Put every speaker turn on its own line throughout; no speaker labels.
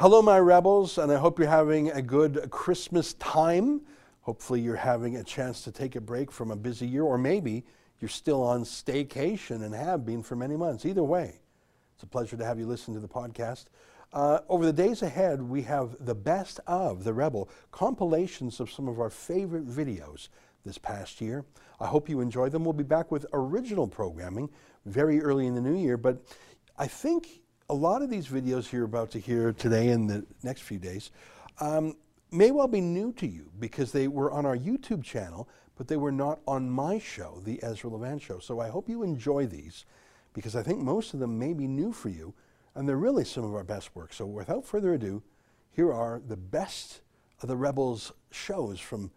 Hello, my rebels, and I hope you're having a good Christmas time. Hopefully, you're having a chance to take a break from a busy year, or maybe you're still on staycation and have been for many months. Either way, it's a pleasure to have you listen to the podcast. Uh, over the days ahead, we have the best of the Rebel compilations of some of our favorite videos this past year. I hope you enjoy them. We'll be back with original programming very early in the new year, but I think a lot of these videos you're about to hear today and the next few days um, may well be new to you because they were on our YouTube channel, but they were not on my show, the Ezra Levant Show. So I hope you enjoy these because I think most of them may be new for you and they're really some of our best work. So without further ado, here are the best of the Rebels shows from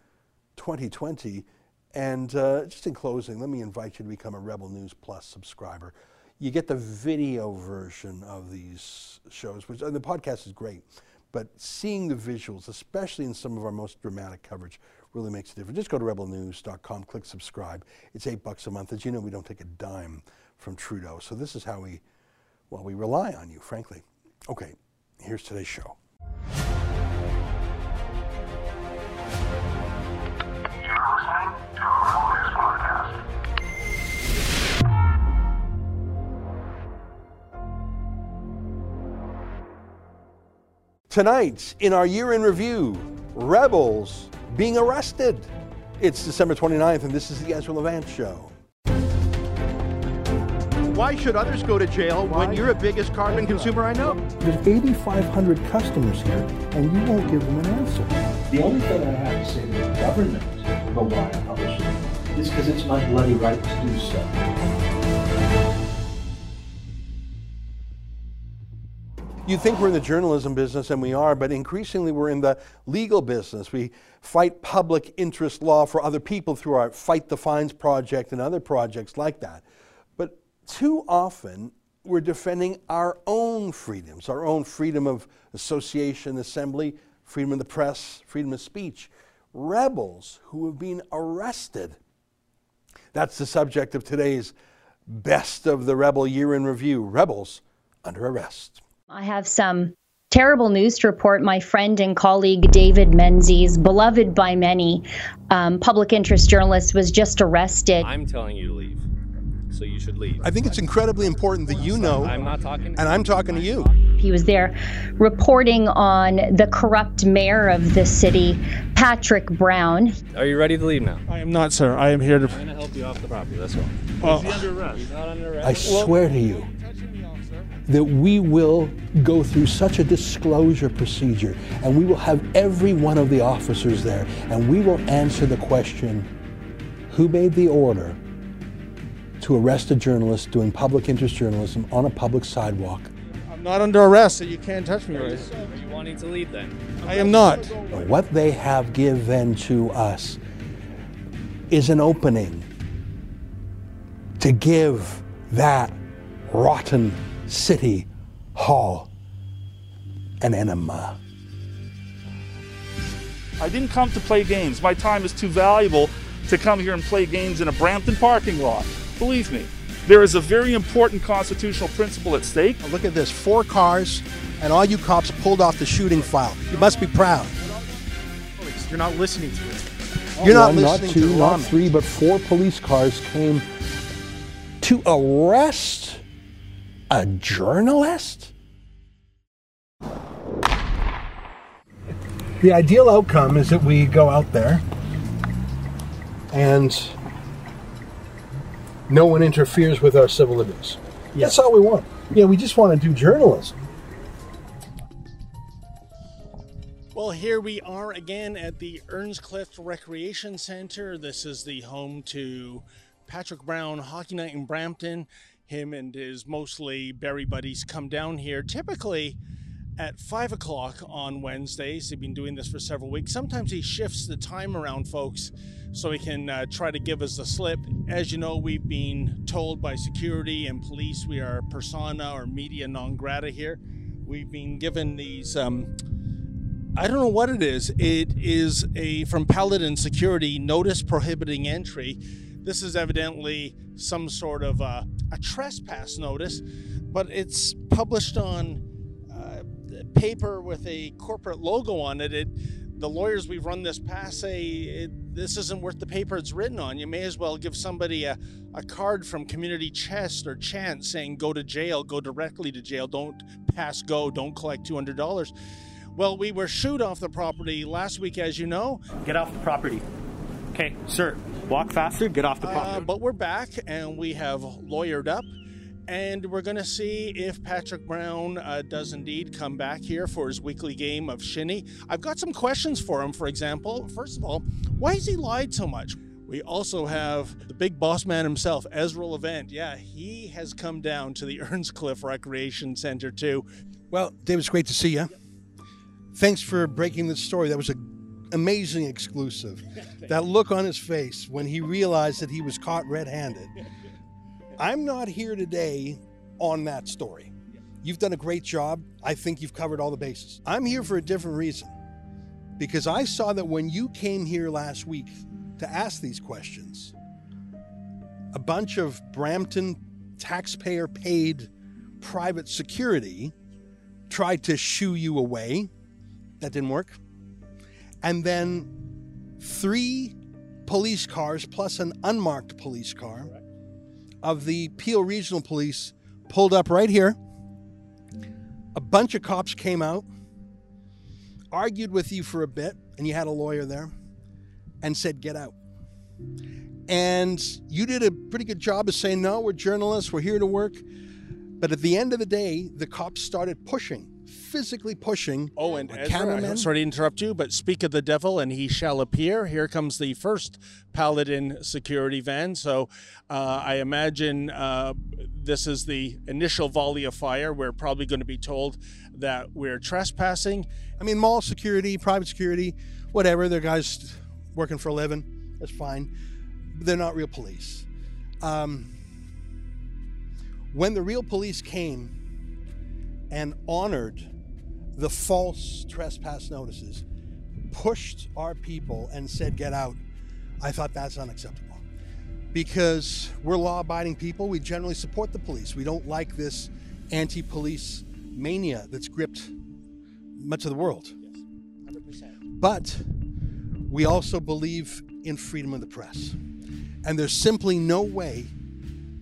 2020. And uh, just in closing, let me invite you to become a Rebel News Plus subscriber you get the video version of these shows, which the podcast is great, but seeing the visuals, especially in some of our most dramatic coverage, really makes a difference. Just go to rebelnews.com, click subscribe. It's eight bucks a month. As you know, we don't take a dime from Trudeau, so this is how we, well, we rely on you, frankly. Okay, here's today's show. Tonight, in our year in review, rebels being arrested. It's December 29th, and this is the Ezra Levant Show.
Why should others go to jail Why? when you're the biggest carbon consumer I know?
There's 8,500 customers here, and you won't give them an answer.
The only thing I have to say to the government about why I publish it is because it's my bloody right to do so.
You think we're in the journalism business, and we are, but increasingly we're in the legal business. We fight public interest law for other people through our Fight the Fines project and other projects like that. But too often, we're defending our own freedoms, our own freedom of association, assembly, freedom of the press, freedom of speech. Rebels who have been arrested. That's the subject of today's Best of the Rebel Year in Review Rebels under Arrest.
I have some terrible news to report. My friend and colleague David Menzies, beloved by many, um, public interest journalist, was just arrested.
I'm telling you to leave. So you should leave.
I think it's incredibly important that you know.
I'm not talking.
and I'm talking to you.
He was there reporting on the corrupt mayor of the city, Patrick Brown.
Are you ready to leave now?
I am not, sir. I am here to.
I'm going to help you off the property. That's all.
Well, Is he under arrest?
He's not under arrest.
I swear to you that we will go through such a disclosure procedure and we will have every one of the officers there and we will answer the question who made the order to arrest a journalist doing public interest journalism on a public sidewalk?
I'm not under arrest, so you can't touch me, right?
Are you wanting to leave then?
I am not.
What they have given to us is an opening to give that rotten City Hall an enema.
I didn't come to play games. My time is too valuable to come here and play games in a Brampton parking lot. Believe me, there is a very important constitutional principle at stake.
Look at this four cars, and all you cops pulled off the shooting file. You must be proud. You're not listening to it.
You're not listening not two, to not three, but four police cars came to arrest a journalist? The ideal outcome is that we go out there and no one interferes with our civil liberties. Yes. That's all we want. Yeah, we just want to do journalism.
Well, here we are again at the Earnscliffe Recreation Center. This is the home to Patrick Brown Hockey Night in Brampton him and his mostly berry buddies come down here typically at five o'clock on Wednesdays. They've been doing this for several weeks. Sometimes he shifts the time around, folks, so he can uh, try to give us the slip. As you know, we've been told by security and police we are persona or media non grata here. We've been given these. Um, I don't know what it is. It is a from Paladin Security notice prohibiting entry this is evidently some sort of a, a trespass notice, but it's published on uh, paper with a corporate logo on it. it the lawyers we've run this past say it, this isn't worth the paper it's written on. You may as well give somebody a, a card from Community Chest or Chance saying go to jail, go directly to jail, don't pass go, don't collect $200. Well, we were shooed off the property last week, as you know.
Get off the property. Okay, sir, walk faster, get off the property.
Uh, but we're back and we have lawyered up. And we're going to see if Patrick Brown uh, does indeed come back here for his weekly game of shinny. I've got some questions for him, for example. First of all, why has he lied so much? We also have the big boss man himself, Ezra Levant. Yeah, he has come down to the Earnscliffe Recreation Center too.
Well, David, it's great to see you. Thanks for breaking the story. That was an amazing exclusive. that look on his face when he realized that he was caught red handed. I'm not here today on that story. You've done a great job. I think you've covered all the bases. I'm here for a different reason because I saw that when you came here last week to ask these questions, a bunch of Brampton taxpayer paid private security tried to shoo you away. That didn't work. And then three police cars plus an unmarked police car of the Peel Regional Police pulled up right here. A bunch of cops came out, argued with you for a bit, and you had a lawyer there, and said, Get out. And you did a pretty good job of saying, No, we're journalists, we're here to work. But at the end of the day, the cops started pushing, physically pushing.
Oh, and Ezra,
cameramen.
sorry to interrupt you, but speak of the devil, and he shall appear. Here comes the first Paladin security van. So uh, I imagine uh, this is the initial volley of fire. We're probably going to be told that we're trespassing.
I mean, mall security, private security, whatever. They're guys working for a living. That's fine. They're not real police. Um, when the real police came and honored the false trespass notices, pushed our people and said, get out, I thought that's unacceptable. Because we're law abiding people, we generally support the police. We don't like this anti police mania that's gripped much of the world. Yes, 100%. But we also believe in freedom of the press. And there's simply no way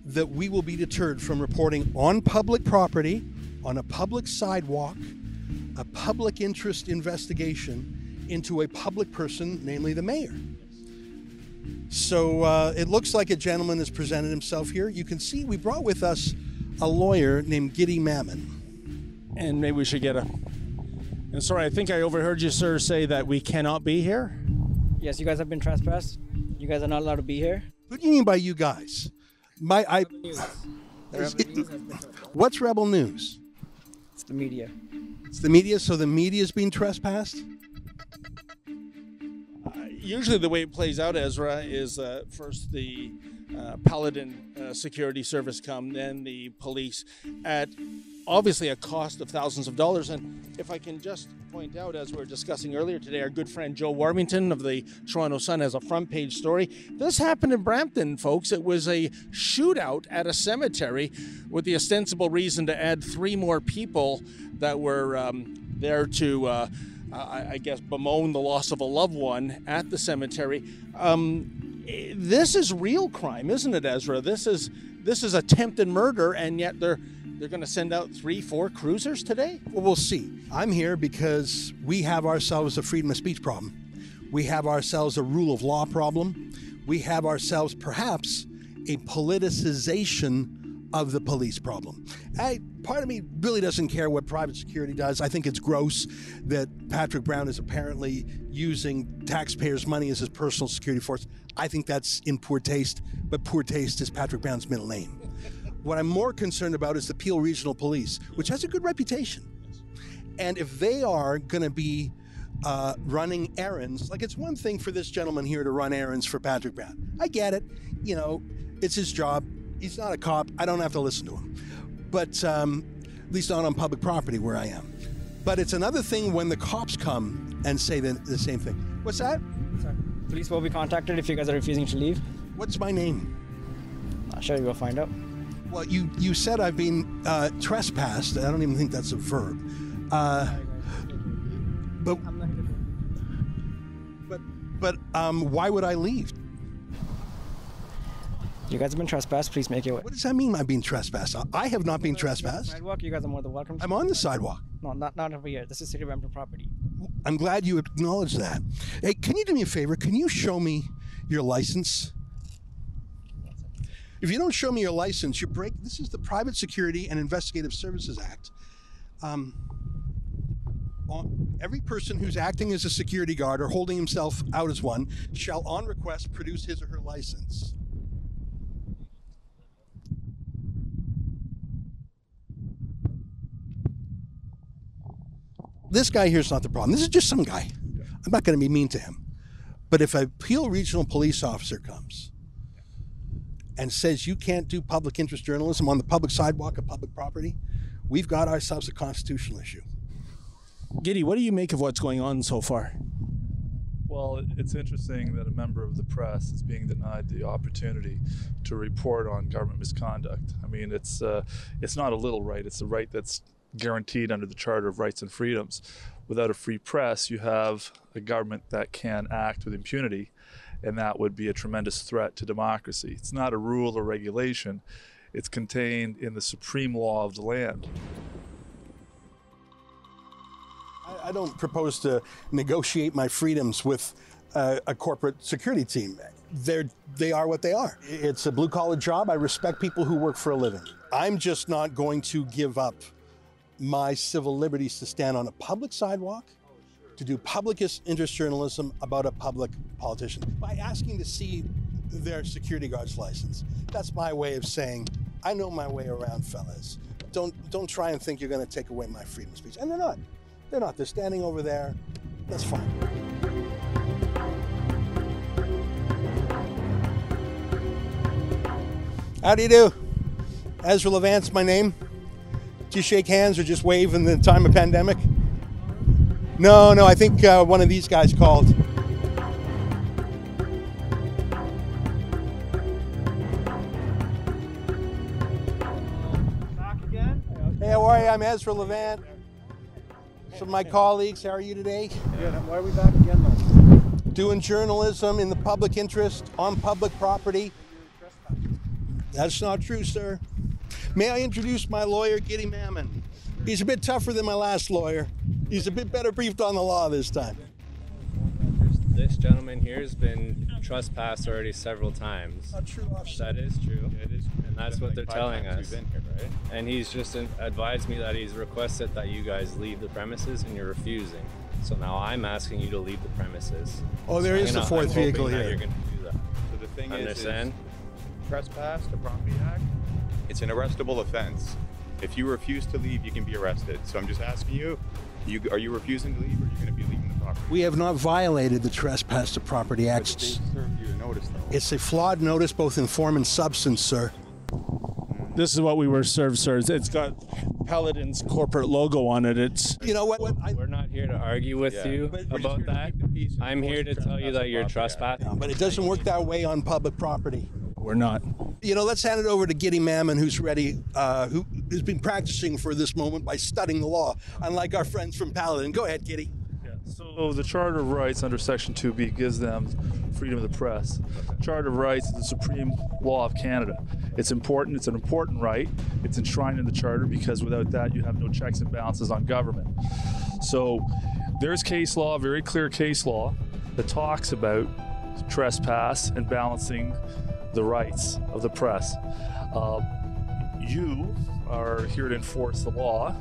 that we will be deterred from reporting on public property, on a public sidewalk, a public interest investigation into a public person, namely the mayor. So uh, it looks like a gentleman has presented himself here. You can see we brought with us a lawyer named Giddy Mammon.
And maybe we should get a. And sorry, I think I overheard you, sir, say that we cannot be here.
Yes, you guys have been trespassed. You guys are not allowed to be here.
What do you mean by you guys? My I.
The Rebel News has been.
What's Rebel News?
It's the media.
It's the media, so the media is being trespassed.
usually the way it plays out, Ezra, is uh, first the uh, Paladin uh, Security Service come, then the police, at obviously a cost of thousands of dollars. And if I can just point out, as we were discussing earlier today, our good friend Joe Warmington of the Toronto Sun has a front page story. This happened in Brampton, folks. It was a shootout at a cemetery with the ostensible reason to add three more people that were um, there to. Uh, I guess, bemoan the loss of a loved one at the cemetery. Um, this is real crime, isn't it, Ezra? This is this is attempted murder, and yet they're they're going to send out three, four cruisers today.
Well, we'll see. I'm here because we have ourselves a freedom of speech problem. We have ourselves a rule of law problem. We have ourselves perhaps a politicization of the police problem. I, part of me really doesn't care what private security does. I think it's gross that Patrick Brown is apparently using taxpayers' money as his personal security force. I think that's in poor taste, but poor taste is Patrick Brown's middle name. What I'm more concerned about is the Peel Regional Police, which has a good reputation. And if they are going to be uh, running errands, like it's one thing for this gentleman here to run errands for Patrick Brown. I get it. You know, it's his job. He's not a cop. I don't have to listen to him. But um, at least not on public property where I am. But it's another thing when the cops come and say the, the same thing. What's that?
Sorry. Police will be contacted if you guys are refusing to leave.
What's my name?
Not sure. You'll find out.
Well, you, you said I've been uh, trespassed. I don't even think that's a verb. Uh, but but but um, why would I leave?
You guys have been trespassed. Please make your way.
What does that mean? I'm being trespassed. I have not been trespassed.
Sidewalk. You guys are more than welcome.
I'm on the sidewalk.
No, not not over here. This is City of Brampton property.
I'm glad you acknowledge that. Hey, can you do me a favor? Can you show me your license? If you don't show me your license, you break. This is the Private Security and Investigative Services Act. Um, every person who's acting as a security guard or holding himself out as one shall, on request, produce his or her license. This guy here's not the problem. This is just some guy. I'm not going to be mean to him. But if a Peel Regional Police officer comes and says you can't do public interest journalism on the public sidewalk of public property, we've got ourselves a constitutional issue.
Giddy, what do you make of what's going on so far?
Well, it's interesting that a member of the press is being denied the opportunity to report on government misconduct. I mean, it's uh, it's not a little right; it's a right that's guaranteed under the Charter of Rights and Freedoms. Without a free press, you have a government that can act with impunity, and that would be a tremendous threat to democracy. It's not a rule or regulation; it's contained in the supreme law of the land.
I, don't propose to negotiate my freedoms with uh, a corporate security team. They're, they are what they are. It's a blue collar job. I respect people who work for a living. I'm just not going to give up my civil liberties to stand on a public sidewalk to do public interest journalism about a public politician by asking to see their security guard's license. That's my way of saying I know my way around, fellas. Don't don't try and think you're going to take away my freedom of speech, and they're not. They're not. They're standing over there. That's fine. How do you do? Ezra Levant's my name. Do you shake hands or just wave in the time of pandemic? No, no, I think uh, one of these guys called. Hey, how are you? I'm Ezra Levant. Some of my colleagues, how are you today?
Good. Why are we back again, though?
Doing journalism in the public interest on public property. That's not true, sir. May I introduce my lawyer, Giddy Mammon? He's a bit tougher than my last lawyer. He's a bit better briefed on the law this time.
This gentleman here has been trespassed already several times.
Not true, officer.
That is true.
It is,
And that's what they're telling us.
Been here, right?
And he's just advised me that he's requested that you guys leave the premises and you're refusing. So now I'm asking you to leave the premises.
Oh, there
So
is
I'm
the fourth
I'm
vehicle here.
You're going to do that.
So the thing is, is
Understand?
trespass to Property Act. It's an arrestable offense. If you refuse to leave, you can be arrested. So I'm just asking you, you are you refusing to leave, or are you going to be leaving the property?
We have not violated the Trespass to Property
But
Act.
they served you a notice, though.
It's a flawed notice, both in form and substance, sir.
This is what we were served, sir. It's- It's got Paladin's corporate logo on it. It's
You know what? what I,
We're not here to argue with
Yeah.
you
But we're just
about
here
that.
keep the peace and
I'm here to tell you that you're
Property Act.
trespassing.
but it doesn't work that way on public property.
We're not.
You know, let's hand it over to Giddy Mammon, who's ready, uh, who has been practicing for this moment by studying the law, unlike our friends from Paladin. Go ahead, Giddy.
So the Charter of Rights under Section 2B gives them freedom of the press. Charter of Rights is the supreme law of Canada. It's important. It's an important right. It's enshrined in the Charter because without that, you have no checks and balances on government. So there's case law, very clear case law, that talks about trespass and balancing the rights of the press. Uh, you are here to enforce the law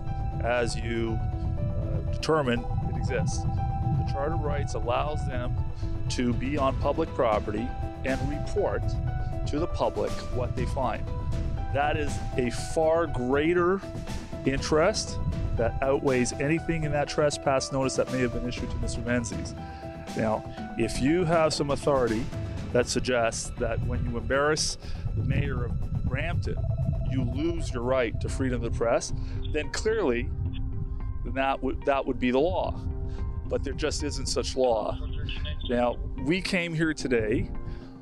as you uh, determine it exists. The Charter of Rights allows them to be on public property and report to the public what they find. That is a far greater interest that outweighs anything in that trespass notice that may have been issued to Mr. Menzies. Now, if you have some authority that suggests that when you embarrass the mayor of Brampton, you lose your right to freedom of the press, then clearly that would that would be the law. But there just isn't such law. Now, we came here today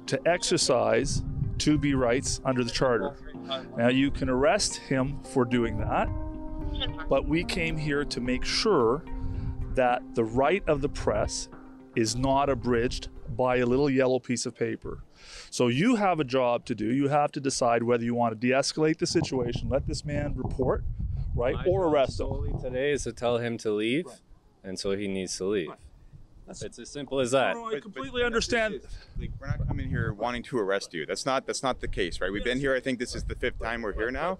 to exercise 2B rights under the charter. Now you can arrest him for doing that, but we came here to make sure that the right of the press is not abridged by a little yellow piece of paper. So you have a job to do. You have to decide whether you want to de-escalate the situation, let this man report, right,
My
or arrest him.
solely today is to tell him to leave, and so he needs to leave. That's It's as simple as that.
I completely understand.
Like, we're not coming here wanting to arrest you. That's not that's not the case, right? We've been here. I think this is the fifth time we're here now.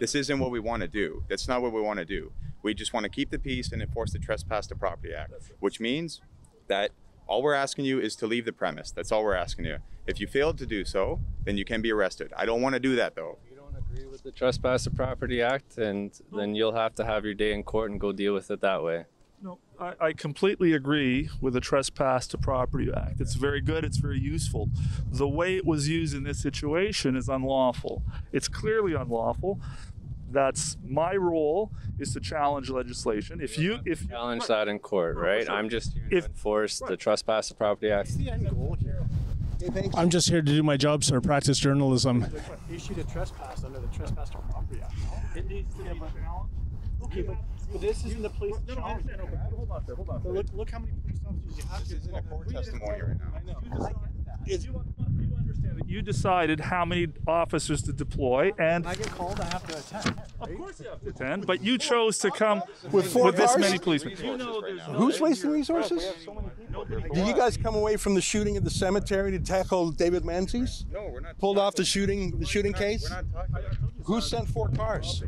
This isn't what we want to do. That's not what we want to do. We just want to keep the peace and enforce the Trespass to Property Act, which means that all we're asking you is to leave the premise. That's all we're asking you. If you failed to do so, then you can be arrested. I don't want to do that though.
you don't agree with the Trespass to Property Act, and then you'll have to have your day in court and go deal with it that way.
No, I, I completely agree with the Trespass to Property Act. It's very good, it's very useful. The way it was used in this situation is unlawful. It's clearly unlawful. That's my role is to challenge legislation. If you if
Challenge that in court, right? I'm just here to
If-
enforce the Trespass to Property Act.
the end goal here? I'm just here to do my job, sir. Practice journalism.
Issued a trespass under the Trespass to Property Act.
it needs to be challenged.
Okay, but, but this isn't the place
No,
to
no, I
challenge
No, hold on, sir, hold on. Sir.
look, look how many police officers you have.
This isn't a court testimony right now.
I know. I get that.
You, you understand that you decided how many officers to deploy, and
I get called, I have to attend.
of course you have to attend, but you chose to come
With four
with this many policemen.
You know there's
Who's wasting resources? Did you guys come away from the shooting at the cemetery to tackle David Menzies?
No, we're not.
Pulled off the shooting, the shooting case?
We're not talking. about-
Who sent four cars?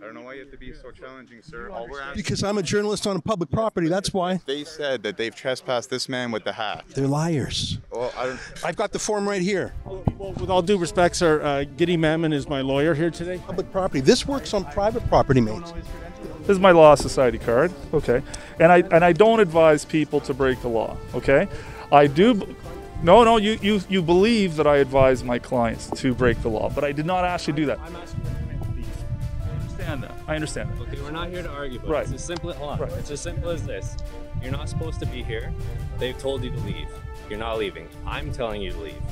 I don't know why you have to be so challenging, sir. All we're asking.
Because I'm a journalist on a public property. That's why.
They said that they've trespassed this man with the hat.
They're liars.
Well, I don't.
I've got the form right here.
Well, with all due respect, sir, uh, Giddy Mammon is my lawyer here today.
Public property. This works on private property, mates.
This is my law society card, okay? And I and I don't advise people to break the law, okay? I do No, no, you you you believe that I advise my clients to break the law, but I did not actually do that.
I'm asking for to leave.
I understand that. I understand that.
Okay, we're not here to argue, but
Right.
it's as simple. Hold on.
Right.
It's as simple as this. You're not supposed to be here. They've told you to leave. You're not leaving. I'm telling you to leave.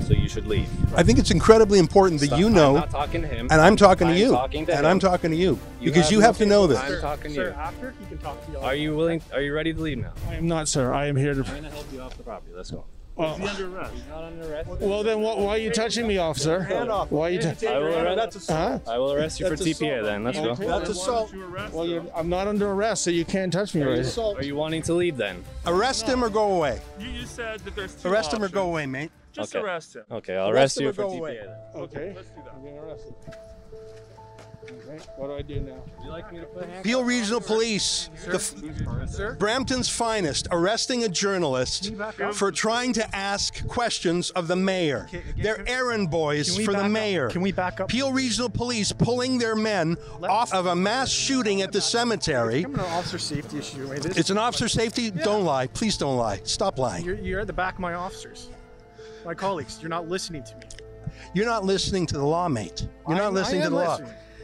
So you should leave.
I think it's incredibly important that
Stop.
you
I'm
know,
not talking to him.
and I'm talking to
I'm
you,
talking to
and
him.
I'm talking to you,
You
because you have to know this.
I'm talking to
Sir,
you.
after he can talk to you.
Are you willing? Are you ready to leave now?
I am not, sir. I am here to.
I'm gonna help you off the property. Let's go. Oh.
Well,
under arrest.
Not under arrest.
well then, why, why are you touching me, officer? Why are you? T-
I will arrest.
huh?
I will arrest you for TPA. Then let's go.
That's assault.
Well, you're, I'm not under arrest, so you can't touch me, right?
Are you wanting to leave then?
Arrest him or go away.
You, you said that there's two
Arrest him or go away, mate.
Just
Okay.
arrest him.
Okay, I'll
Arrest
arrest you for
go
TPA.
away.
Then.
Okay.
Let's do that.
I'm being arrested. Okay. What do I do now?
Would you like me to put handcuffs
Peel
on
Regional
you or-
Police, the f- Brampton's finest, arresting a journalist for trying to ask questions of the mayor. They're errand boys for the
back up?
mayor.
Can we back up?
Peel Regional Police pulling their men off of a mass shooting at the cemetery.
I'm an officer safety issue. Wait, this,
It's an officer safety. Don't lie. Please don't lie. Stop lying.
you're, you're at the back of my officers, my colleagues. You're not listening to me.
You're not listening to the law, mate. You're not
I
listening to
am
the law.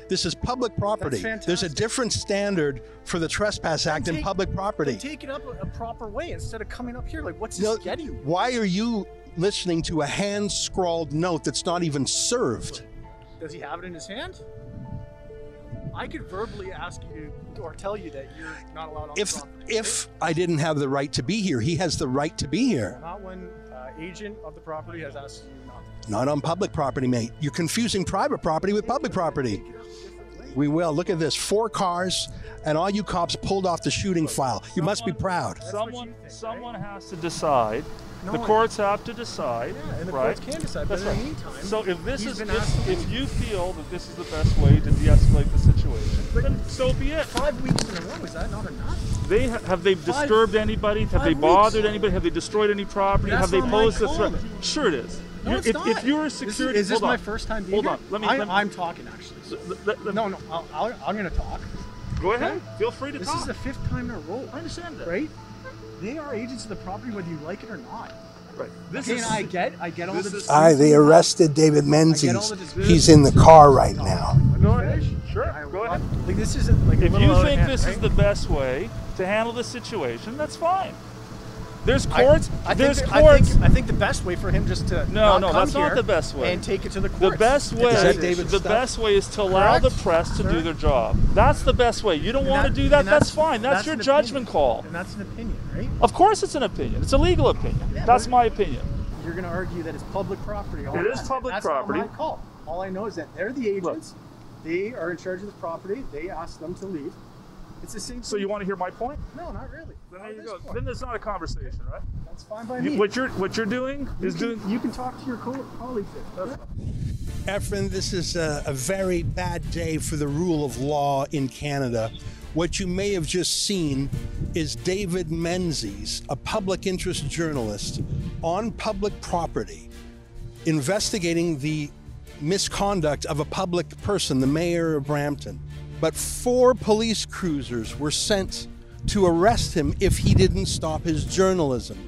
This is public property. There's a different standard for the Trespass Act
take-
public property.
Take it up a, a proper way instead of coming up here like, what's
No,
this get you?
why are you listening to a hand scrawled note that's not even served?
Does he have it in his hand? I could verbally ask you or tell you that you're not allowed on
If
the property.
if I didn't have the right to be here, he has the right to be here.
not when uh, agent of the property has asked you not.
Not on public property, mate. You're confusing private property with public property. We will. Look at this. Four cars, and all you cops pulled off the shooting file. You must be proud.
Someone, someone has to decide. the
No,
courts have to decide,
Yeah, and the
right?
courts can decide.
That's
but in the meantime,
So if this is
been
if, if you feel that this is the best way to de-escalate the situation, then so be it.
five weeks in a row is that not enough?
They ha- have they
Five-
disturbed anybody? Have they bothered
weeks.
anybody? Have they destroyed any property?
That's
have they posed a threat? Sure, it is.
No, it's
if,
not.
if you're a
This is-
security,
is, this my first time being
Hold
here?
on. Let me.
I,
let me
I'm talking actually.
let- let- let-
No, no, I'll, I'll, I'm going to talk.
Go ahead. Feel free to
This
talk.
This is the fifth time in a row,
I understand that.
right? They are agents of the property whether you like it or not.
Right. This
Okay,
is.
and I get, I get all
this
the.
is-
disputes
they arrested David
I get all
Menzies. He's in the car right now.
Go ahead. Sure. Go ahead.
Like this isn't like
If
little
you think
hand,
this is the best way to handle the situation, that's fine. There's courts.
I, I
there's
think,
courts.
I think, I think the best way for him just to
No,
not
no,
come
that's not
here
the best way.
and take it to the courts.
The
best
way,
a
that
the
stuff?
best way is to allow the press to do their job. That's the best way. You don't
And
want to do that.
and
That's, fine. That's, your judgment
opinion.
call.
And that's an opinion, right?
Of course, it's an opinion. It's a legal opinion.
Yeah,
that's my opinion.
You're going to argue that it's public property. All
It
the
is
time.
public
that's
property.
Not my call. All I know is that they're the agents. They are in charge of the property. They ask them to leave. It's the same.
So
thing.
you want to hear my point?
No, not really.
Then there you go.
point.
Then there's not a conversation, right?
That's fine by
You-
me.
what you're what you're doing
you
is
can,
doing.
You can talk to your co- colleagues. There.
Efren, this is a, a very bad day for the rule of law in Canada. What you may have just seen is David Menzies, a public interest journalist, on public property, investigating the misconduct of a public person, the mayor of Brampton. But four police cruisers were sent to arrest him if he didn't stop his journalism.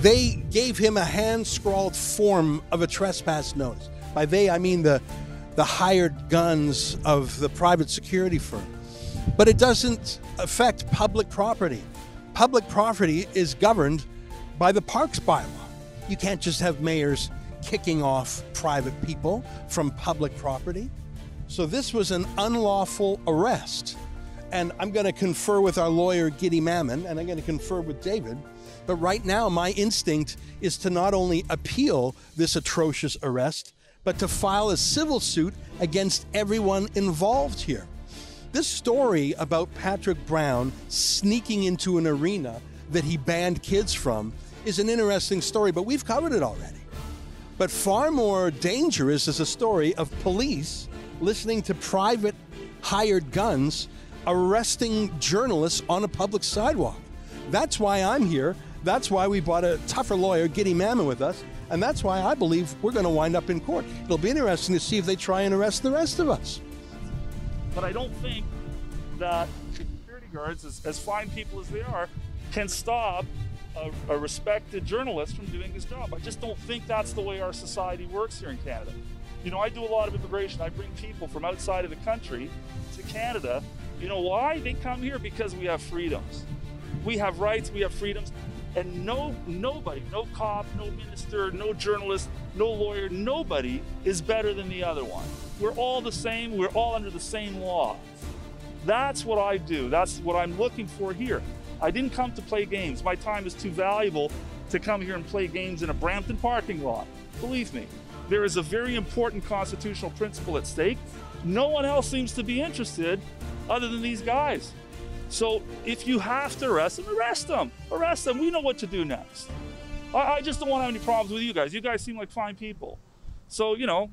They gave him a hand scrawled form of a trespass notice. By they, I mean the, the hired guns of the private security firm. But it doesn't affect public property. Public property is governed by the parks bylaw. You can't just have mayors kicking off private people from public property. So this was an unlawful arrest. And I'm going to confer with our lawyer, Giddy Mammon, and I'm going to confer with David. But right now, my instinct is to not only appeal this atrocious arrest, but to file a civil suit against everyone involved here. This story about Patrick Brown sneaking into an arena that he banned kids from is an interesting story, but we've covered it already. But far more dangerous is a story of police listening to private hired guns arresting journalists on a public sidewalk. That's why I'm here. That's why we brought a tougher lawyer, Giddy Mammon, with us. And that's why I believe we're going to wind up in court. It'll be interesting to see if they try and arrest the rest of us.
But I don't think that security guards, as, as fine people as they are, can stop a, a respected journalist from doing his job. I just don't think that's the way our society works here in Canada. You know, I do a lot of immigration. I bring people from outside of the country to Canada. You know why? They come here because we have freedoms. We have rights, we have freedoms. And no nobody, no cop, no minister, no journalist, no lawyer, nobody is better than the other one. We're all the same, we're all under the same law. That's what I do. That's what I'm looking for here. I didn't come to play games. My time is too valuable to come here and play games in a Brampton parking lot. Believe me, there is a very important constitutional principle at stake. No one else seems to be interested other than these guys. So if you have to arrest them, arrest them. Arrest them. We know what to do next. I, I just don't want to have any problems with you guys. You guys seem like fine people. So, you know,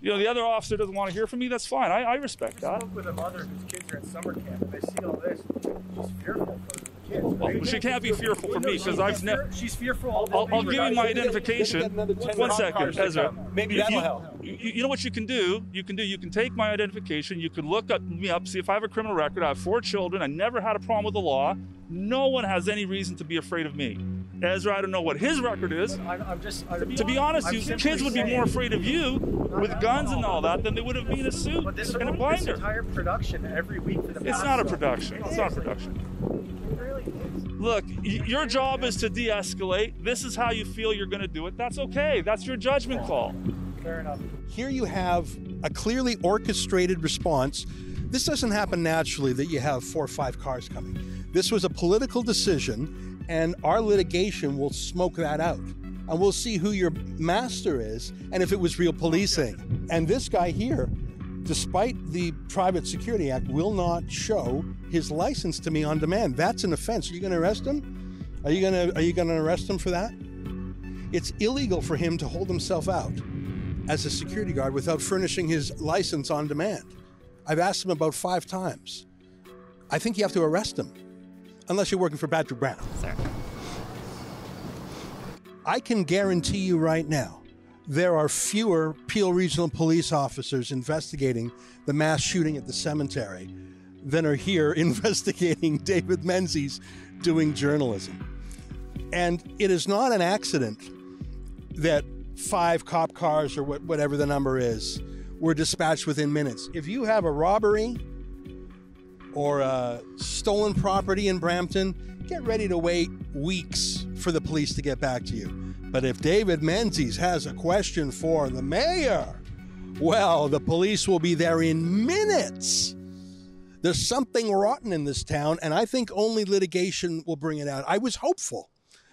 you know, the other officer doesn't want to hear from me, that's fine. I, I respect
I
that.
spoke with a mother whose kids are in summer camp, and I see all this. She's fearful for the kids.
Well, she can't be fearful for me because I've
fear-
never.
She's fearful. of
I'll, I'll give you my identification. One second, Ezra.
Maybe
You-
that'll
you,
help.
You, you know what you can do? You can do. You can take my identification. You can look up, me up, see if I have a criminal record. I have four children. I never had a problem with the law. No one has any reason to be afraid of me. Ezra, I don't know what his record is.
I'm, I'm just. I'm,
To be honest,
I'm
you
simply
kids would be more afraid of you with guns and all that than they would have me in a suit
But this,
and a
this
binder.
entire production every week for the
It's not a production. It's not a production.
It really is.
Look, your job is to de escalate. This is how you feel you're going to do it. That's okay. That's your judgment call.
Fair enough.
Here you have a clearly orchestrated response. This doesn't happen naturally that you have four or five cars coming. This was a political decision, and our litigation will smoke that out. And we'll see who your master is and if it was real policing. And this guy here, despite the Private Security Act, will not show his license to me on demand. That's an offense. Are you going to arrest him? Are you going to are you going to arrest him for that? It's illegal for him to hold himself out as a security guard without furnishing his license on demand. I've asked him about five times. I think you have to arrest him, unless you're working for Patrick Brown.
Sir.
I can guarantee you right now, there are fewer Peel Regional Police officers investigating the mass shooting at the cemetery than are here investigating David Menzies doing journalism. And it is not an accident that five cop cars or what, whatever the number is were dispatched within minutes. If you have a robbery or a stolen property in Brampton, get ready to wait weeks for the police to get back to you. But if David Menzies has a question for the mayor, well, the police will be there in minutes. There's something rotten in this town, and I think only litigation will bring it out. I was hopeful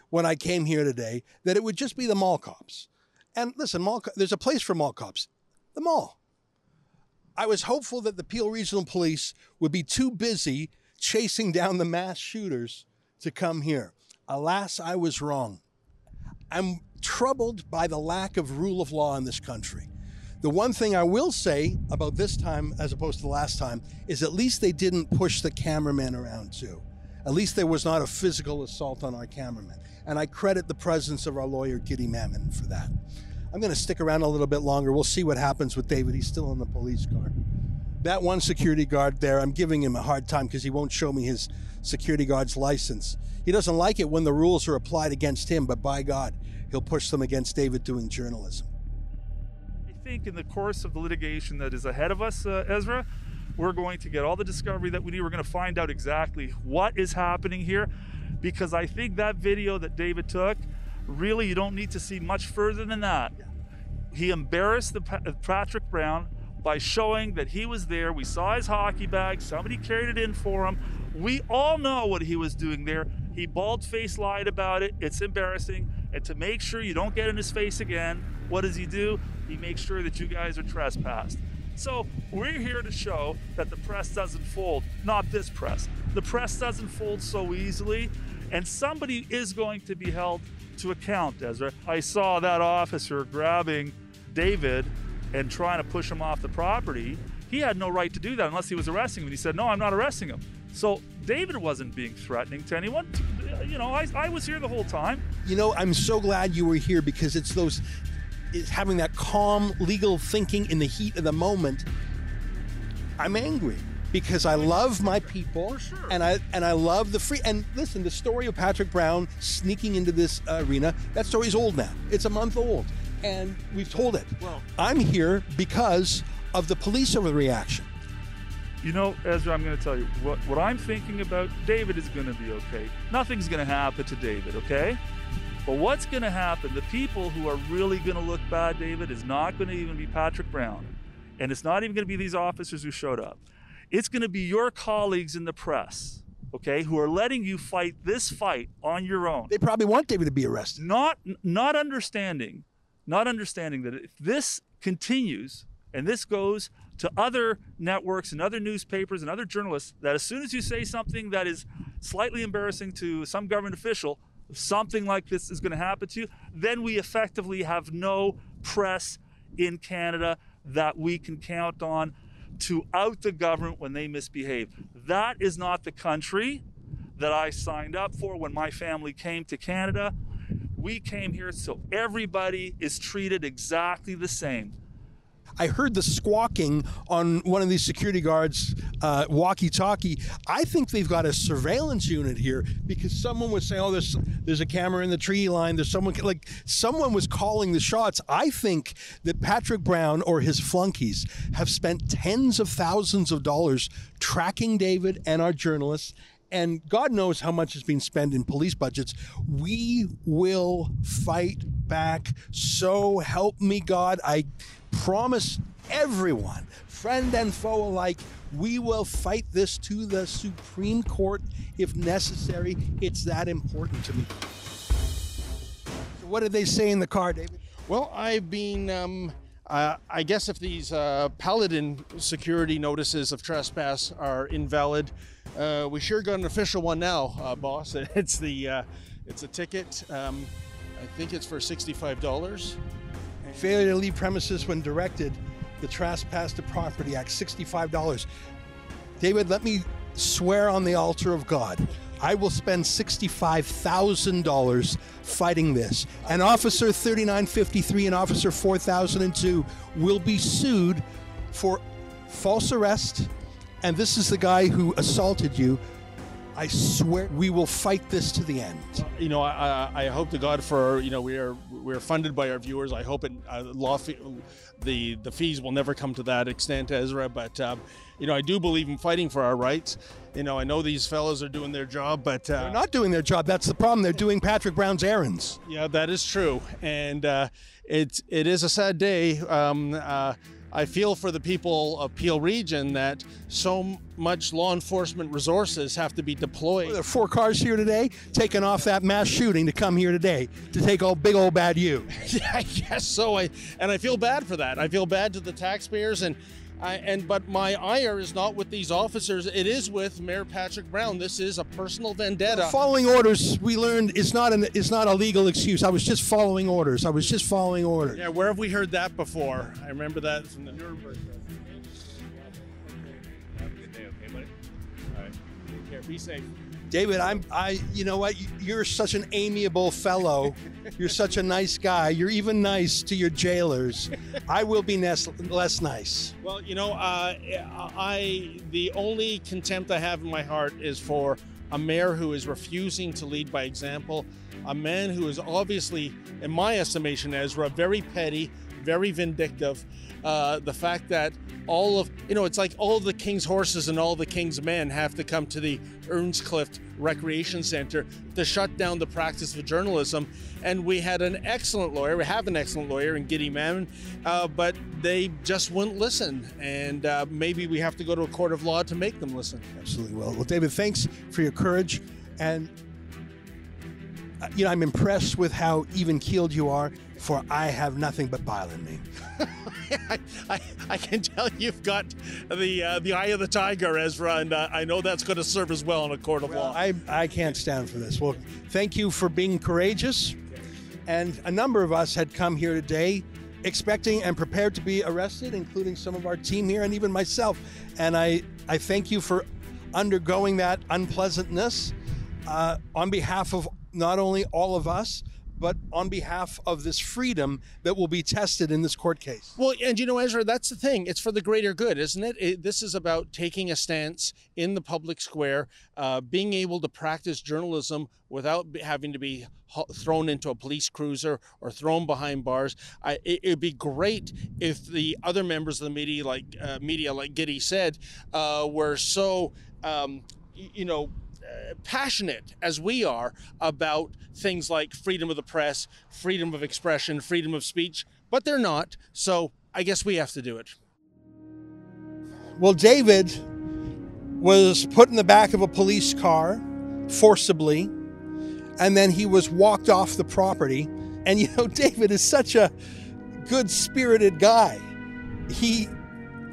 when I came here today that it would just be the mall cops. And listen, mall, there's a place for mall cops, the mall. I was hopeful that the Peel Regional Police would be too busy chasing down the mass shooters to come here. Alas, I was wrong. I'm troubled by the lack of rule of law in this country. The one thing I will say about this time as opposed to the last time is at least they didn't push the cameraman around too. At least there was not a physical assault on our cameraman. And I credit the presence of our lawyer, Giddy Mammon, for that. I'm going to stick around a little bit longer. We'll see what happens with David. He's still in the police car. That one security guard there, I'm giving him a hard time because he won't show me his security guard's license. He doesn't like it when the rules are applied against him, but by God, he'll push them against David doing journalism.
I think in the course of the litigation that is ahead of us, uh, Ezra, we're going to get all the discovery that we need. We're going to find out exactly what is happening here because I think that video that David took, really, you don't need to see much further than that. He embarrassed the Patrick Brown by showing that he was there. We saw his hockey bag, somebody carried it in for him. We all know what he was doing there. He bald faced lied about it. It's embarrassing. And to make sure you don't get in his face again, what does he do? He makes sure that you guys are trespassed. So we're here to show that the press doesn't fold. Not this press. The press doesn't fold so easily, and somebody is going to be held to account, Ezra. I saw that officer grabbing David and trying to push him off the property. He had no right to do that unless he was arresting him. And he said, No, I'm not arresting him. So David wasn't being threatening to anyone. You know, I, I was here the whole time.
You know, I'm so glad you were here because it's those, it's having that calm legal thinking in the heat of the moment. I'm angry because I love my people and I and I love the free and listen the story of Patrick Brown sneaking into this arena that story's old now it's a month old and we've told it
Well-
I'm here because of the police overreaction
You know, Ezra, I'm going to tell you what, what I'm thinking about. David is going to be okay. Nothing's going to happen to David, okay? But what's going to happen? The people who are really going to look bad, David, is not going to even be Patrick Brown. And it's not even going to be these officers who showed up. It's going to be your colleagues in the press, okay, who are letting you fight this fight on your own.
they probably want David to be arrested
Not not understanding, not understanding that if this continues and this goes to other networks and other newspapers and other journalists, that as soon as you say something that is slightly embarrassing to some government official, something like this is going to happen to you, then we effectively have no press in Canada that we can count on to out the government when they misbehave. That is not the country that I signed up for when my family came to Canada. We came here so everybody is treated exactly the same.
I heard the squawking on one of these security guards' uh, walkie-talkie. I think they've got a surveillance unit here because someone was saying, "Oh, there's there's a camera in the tree line." There's someone like someone was calling the shots. I think that Patrick Brown or his flunkies have spent tens of thousands of dollars tracking David and our journalists. And God knows how much has been spent in police budgets. We will fight back. So help me God. I promise everyone, friend and foe alike, we will fight this to the Supreme Court if necessary. It's that important to me. So what did they say in the car, David?
Well, I've been. Um, uh, I guess if these uh, Paladin security notices of trespass are invalid, uh, we sure got an official one now, uh, boss. It's the uh, it's a ticket. Um, I think it's for sixty-five dollars.
Failure to leave premises when directed, the Trespass to Property Act, $65. David, let me swear on the altar of God. I will spend $65,000 fighting this. And Officer 3953 and Officer 4002 will be sued for false arrest. And this is the guy who assaulted you I swear we will fight this to the end.
You know, I, I hope to God for you know we are we're funded by our viewers. I hope it uh, law fee, the the fees will never come to that extent, Ezra. But um, you know, I do believe in fighting for our rights. You know, I know these fellows are doing their job, but uh,
They're not doing their job. That's the problem. They're doing Patrick Brown's errands.
Yeah, that is true, and uh, it's it is a sad day. Um, uh, I feel for the people of Peel Region that so much law enforcement resources have to be deployed.
There are four cars here today, taking off that mass shooting to come here today to take all big old bad you.
Yeah, I guess so. I and I feel bad for that. I feel bad to the taxpayers and. I, and but my ire is not with these officers. It is with Mayor Patrick Brown. This is a personal vendetta.
Following orders, we learned it's not an it's not a legal excuse. I was just following orders. I was just following orders.
Yeah, where have we heard that before? I remember that from the Nuremberg. Have a good day, okay, buddy. All right, take care. Be safe.
David, I'm I you know what? You're such an amiable fellow. You're such a nice guy. You're even nice to your jailers. I will be less, less nice.
Well, you know, uh, I the only contempt I have in my heart is for a mayor who is refusing to lead by example, a man who is obviously, in my estimation, Ezra, very petty, very vindictive. Uh, the fact that all of you know, it's like all the king's horses and all the king's men have to come to the Earnscliffe Recreation Center to shut down the practice of journalism. And we had an excellent lawyer. We have an excellent lawyer in Giddy Mammon, uh, but they just wouldn't listen. And uh, maybe we have to go to a court of law to make them listen.
Absolutely. Well, well, David, thanks for your courage and uh, you know, I'm impressed with how even keeled you are, for I have nothing but bile in me.
I, I, I, can tell you've got the uh, the eye of the tiger, Ezra, and uh, I know that's going to serve as well in a court of
well,
law.
I, I can't stand for this. Well, thank you for being courageous. And a number of us had come here today expecting and prepared to be arrested, including some of our team here and even myself. And I, I thank you for undergoing that unpleasantness uh, on behalf of not only all of us, but on behalf of this freedom that will be tested in this court case.
Well, and you know, Ezra, that's the thing. It's for the greater good, isn't it? it this is about taking a stance in the public square, uh, being able to practice journalism without having to be thrown into a police cruiser or thrown behind bars. I, it, would be great if the other members of the media, like uh, media, like Giddy said, uh, were so. Um, you know, passionate as we are about things like freedom of the press, freedom of expression, freedom of speech, but they're not. So I guess we have to do it.
Well, David was put in the back of a police car forcibly, and then he was walked off the property. And you know, David is such a good spirited guy. He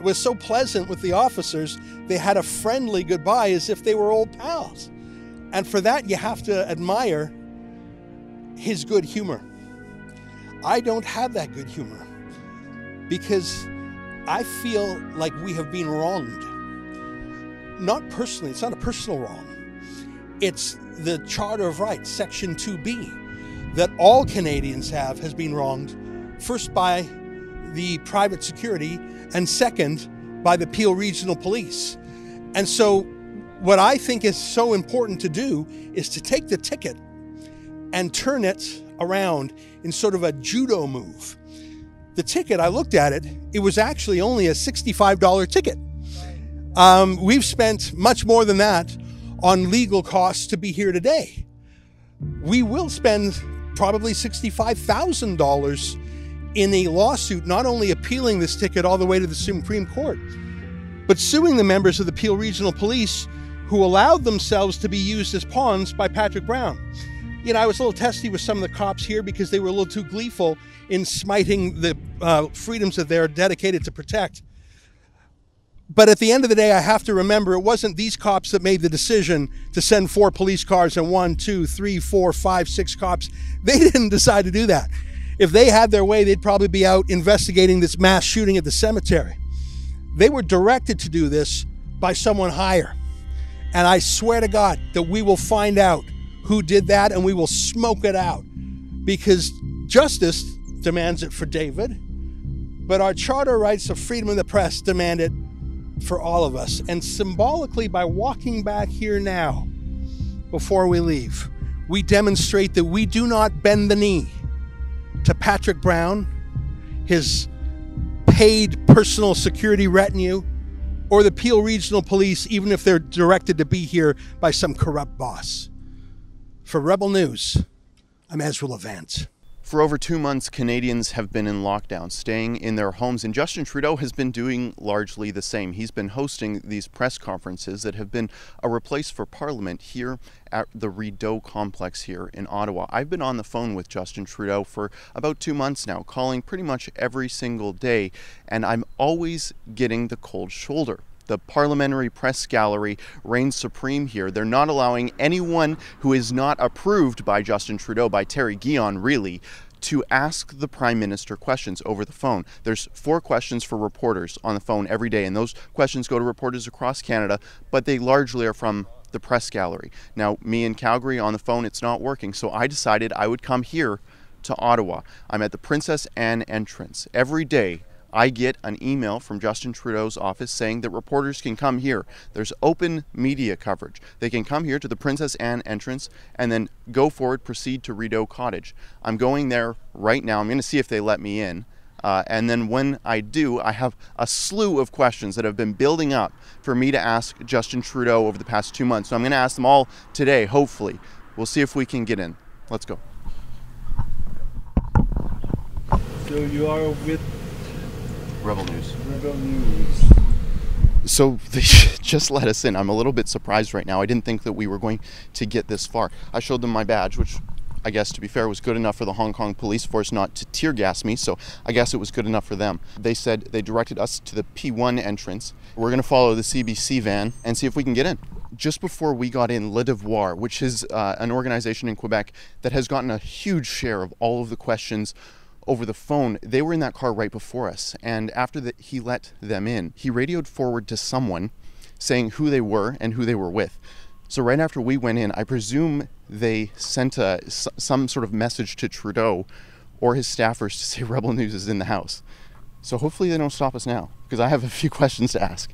was so pleasant with the officers, they had a friendly goodbye as if they were old pals. And for that, you have to admire his good humor. I don't have that good humor because I feel like we have been wronged. Not personally, it's not a personal wrong. It's the Charter of Rights, Section 2B, that all Canadians have has been wronged, first by the private security and second by the Peel Regional Police. And so, what I think is so important to do is to take the ticket and turn it around in sort of a judo move. The ticket, I looked at it, it was actually only a $65 ticket. Um, we've spent much more than that on legal costs to be here today. We will spend probably $65,000 in a lawsuit not only appealing this ticket all the way to the Supreme Court, but suing the members of the Peel Regional Police who allowed themselves to be used as pawns by Patrick Brown. You know, I was a little testy with some of the cops here because they were a little too gleeful in smiting the uh, freedoms that they're dedicated to protect. But at the end of the day, I have to remember it wasn't these cops that made the decision to send four police cars and one, two, three, four, five, six cops. They didn't decide to do that. If they had their way, they'd probably be out investigating this mass shooting at the cemetery. They were directed to do this by someone higher. And I swear to God that we will find out who did that and we will smoke it out because justice demands it for David, but our charter rights of freedom of the press demand it for all of us. And symbolically, by walking back here now, before we leave, we demonstrate that we do not bend the knee to Patrick Brown, his paid personal security retinue, or the Peel Regional Police, even if they're directed to be here by some corrupt boss. For Rebel News, I'm Ezra Levant.
For over two months, Canadians have been in lockdown, staying in their homes, and Justin Trudeau has been doing largely the same. He's been hosting these press conferences that have been a replace for Parliament here at the Rideau complex here in Ottawa. I've been on the phone with Justin Trudeau for about two months now, calling pretty much every single day, and I'm always getting the cold shoulder the parliamentary press gallery reigns supreme here. They're not allowing anyone who is not approved by Justin Trudeau, by Terry Guillon, really, to ask the prime minister questions over the phone. There's four questions for reporters on the phone every day, and those questions go to reporters across Canada, but they largely are from the press gallery. Now, me in Calgary on the phone, it's not working, so I decided I would come here to Ottawa. I'm at the Princess Anne entrance every day I get an email from Justin Trudeau's office saying that reporters can come here. There's open media coverage. They can come here to the Princess Anne entrance and then go forward, proceed to Rideau Cottage. I'm going there right now. I'm going to see if they let me in. Uh, and then when I do, I have a slew of questions that have been building up for me to ask Justin Trudeau over the past two months. So I'm going to ask them all today, hopefully. We'll see if we can get in. Let's go.
So you are with
Rebel News.
Rebel News.
So they just let us in. I'm a little bit surprised right now. I didn't think that we were going to get this far. I showed them my badge, which I guess to be fair was good enough for the Hong Kong police force not to tear gas me, so I guess it was good enough for them. They said they directed us to the P1 entrance. We're going to follow the CBC van and see if we can get in. Just before we got in, Le Devoir, which is uh, an organization in Quebec that has gotten a huge share of all of the questions over the phone. They were in that car right before us. And after the, he let them in, he radioed forward to someone saying who they were and who they were with. So right after we went in, I presume they sent a, some sort of message to Trudeau or his staffers to say Rebel News is in the house. So hopefully they don't stop us now because I have a few questions to ask.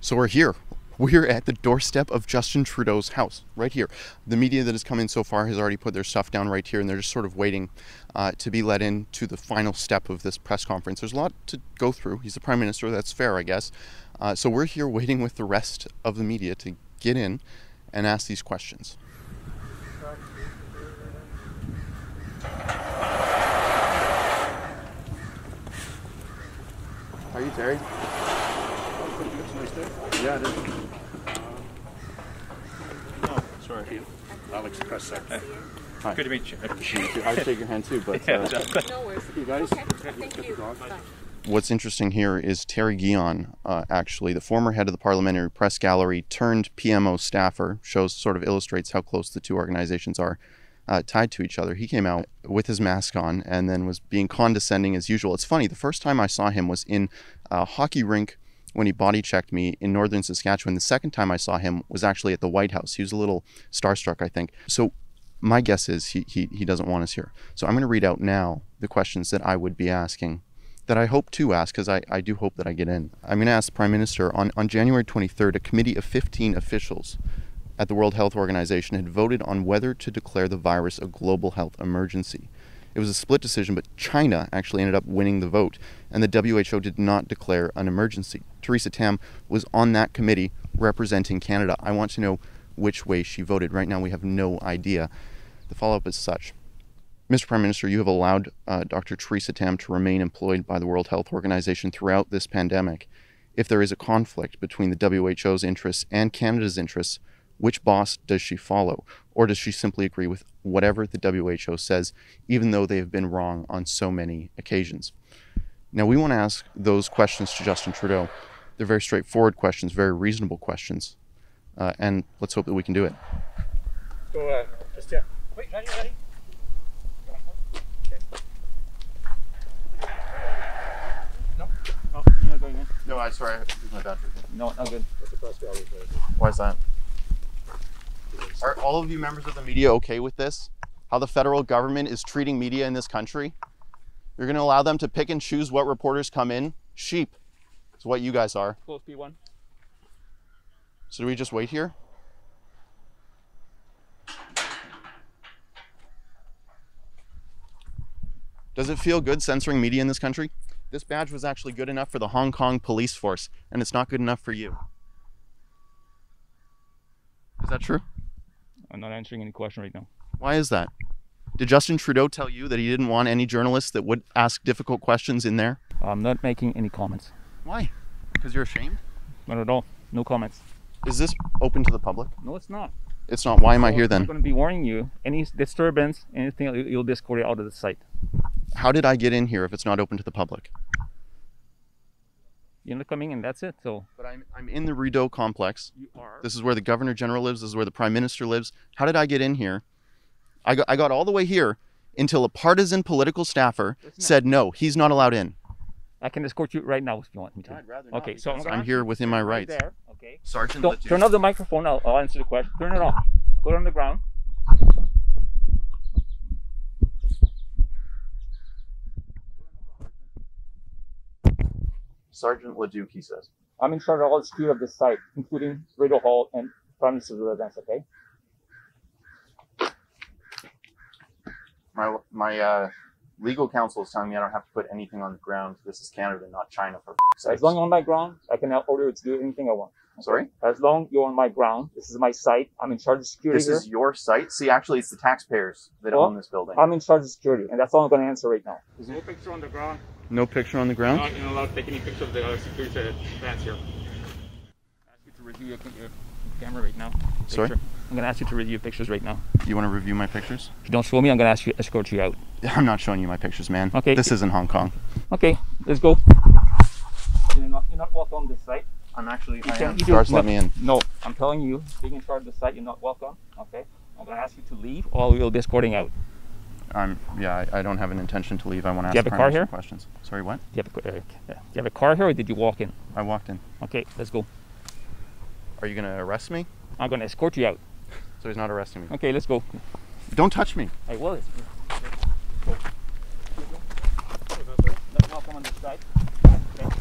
So we're here. We're at the doorstep of Justin Trudeau's house, right here. The media that has come in so far has already put their stuff down right here, and they're just sort of waiting uh, to be let in to the final step of this press conference. There's a lot to go through. He's the prime minister, that's fair, I guess. Uh, so we're here waiting with the rest of the media to get in and ask these questions. How are you, Terry? Yeah, it is.
Sorry. Alex Presser.
Hi.
Good to meet you.
I'd shake your hand too, but
Yeah,
uh.
No worries.
you guys.
Okay, thank you. Bye.
What's interesting here is Terry Guillon, uh, actually, the former head of the Parliamentary Press Gallery turned PMO staffer, shows sort of illustrates how close the two organizations are uh, tied to each other. He came out with his mask on and then was being condescending as usual. It's funny, the first time I saw him was in a hockey rink when he body checked me in northern Saskatchewan. The second time I saw him was actually at the White House. He was a little starstruck, I think. So my guess is he, he, he doesn't want us here. So I'm going to read out now the questions that I would be asking that I hope to ask because I, I do hope that I get in. I'm going to ask the Prime Minister on, on January 23rd, a committee of 15 officials at the World Health Organization had voted on whether to declare the virus a global health emergency. It was a split decision, but China actually ended up winning the vote, and the WHO did not declare an emergency. Theresa Tam was on that committee representing Canada. I want to know which way she voted. Right now, we have no idea. The follow up is such. Mr. Prime Minister, you have allowed uh, Dr. Theresa Tam to remain employed by the World Health Organization throughout this pandemic. If there is a conflict between the WHO's interests and Canada's interests, which boss does she follow? Or does she simply agree with whatever the WHO says, even though they have been wrong on so many occasions? Now, we want to ask those questions to Justin Trudeau. They're very straightforward questions, very reasonable questions. Uh, and let's hope that we can do it.
Go ahead. Just yeah. Wait, ready, ready?
No. Oh, you're not going in?
No, I sorry, I used my battery.
No, not good.
Why is that? Are all of you members of the media okay with this? How the federal government is treating media in this country? You're going to allow them to pick and choose what reporters come in? Sheep to what you guys are.
Close B1.
So do we just wait here? Does it feel good censoring media in this country? This badge was actually good enough for the Hong Kong police force, and it's not good enough for you. Is that true?
I'm not answering any question right now.
Why is that? Did Justin Trudeau tell you that he didn't want any journalists that would ask difficult questions in there?
I'm not making any comments.
Why? Because you're ashamed?
Not at all. No comments.
Is this open to the public?
No, it's not.
It's not. Why am I here then?
I'm going to be warning you. Any disturbance, anything, you- you'll discord it out of the site.
How did I get in here if it's not open to the public?
You're not coming in. That's it. So.
But I'm I'm in the Rideau complex.
You are.
This is where the governor general lives. This is where the prime minister lives. How did I get in here? I got I got all the way here until a partisan political staffer said no, he's not allowed in.
I can escort you right now if you want me to.
I'd rather not
Okay, so I'm,
I'm here within my
stand right
rights.
There, okay.
Sergeant
Don't, turn off the microphone. I'll, I'll answer the question. Turn it off. Put it on the ground.
Sergeant Leduc, he says.
I'm in charge of all the security of this site, including Rideau Hall and Prime Minister's residence. Okay.
My my uh, legal counsel is telling me I don't have to put anything on the ground. This is Canada, not China. For
As long as you're on my ground, I can order you to do anything I want.
Sorry?
As long you're on my ground, this is my site. I'm in charge of security
This
here.
is your site. See, actually, it's the taxpayers that
Well,
own this building.
I'm in charge of security, and that's all I'm going to answer right now. There's no picture on the ground.
no picture on the ground.
Not, you're not allowed to take any picture of the uh, security fence here. ask you to review your, your camera right now.
Sorry?
I'm going to ask you to review pictures right now.
You want to review my pictures?
If you don't show me, I'm going to ask you escort you out.
I'm not showing you my pictures, man.
Okay.
This isn't Hong Kong.
Okay, let's go. You're not, you're not welcome on this site.
I'm actually.
You
I
can-
am.
you do-
Sarge,
no,
let me in.
No, I'm telling you, being in charge of the site, you're not welcome. Okay, I'm gonna ask you to leave, or we'll be escorting out.
I'm. Yeah, I, I don't have an intention to leave. I want to
Do you
ask
have a car here?
questions. Sorry, what?
Do you have a, uh, do you have a car here, or did you walk in?
I walked in.
Okay, let's go.
Are you gonna arrest me?
I'm gonna escort you out.
So he's not arresting me.
Okay, let's go.
Don't touch me.
I will. It's, go. Not welcome on this side. Okay.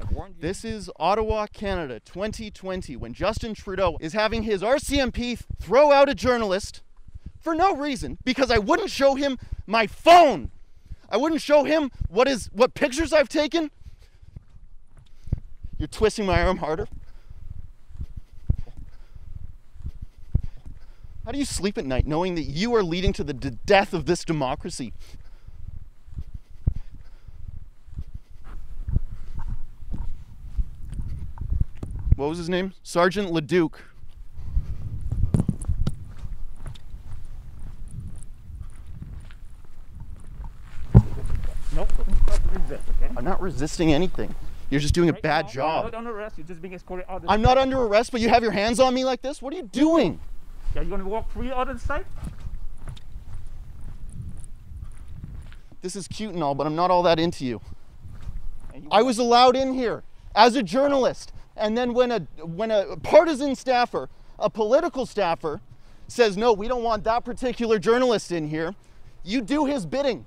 I've warned you.
This is Ottawa, Canada, 2020, when Justin Trudeau is having his RCMP throw out a journalist for no reason because I wouldn't show him my phone. I wouldn't show him what is what pictures I've taken. You're twisting my arm harder. How do you sleep at night knowing that you are leading to the d- death of this democracy? What was his name? Sergeant Leduc.
Nope. Stop resist, okay?
I'm not resisting anything. You're just doing a
Right
bad
now,
job.
You're not under arrest. You're just being escorted out.
I'm not under arrest, but you have your hands on me like this? What are you doing?
Are you gonna walk free out of the site?
This is cute and all, but I'm not all that into you.
You
I was allowed in here as a journalist. And then when a when a partisan staffer, a political staffer says, "No, we don't want that particular journalist in here." You do his bidding.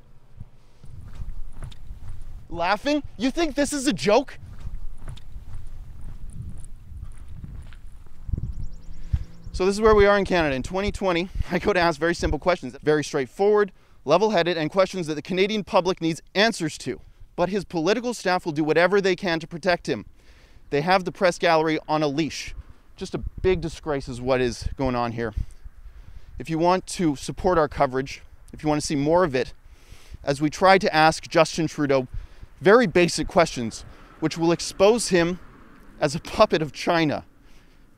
Laughing? You think this is a joke? So this is where we are in Canada in 2020. I go to ask very simple questions, very straightforward, level-headed, and questions that the Canadian public needs answers to. But his political staff will do whatever they can to protect him. They have the press gallery on a leash. Just a big disgrace is what is going on here. If you want to support our coverage, if you want to see more of it, as we try to ask Justin Trudeau very basic questions, which will expose him as a puppet of China,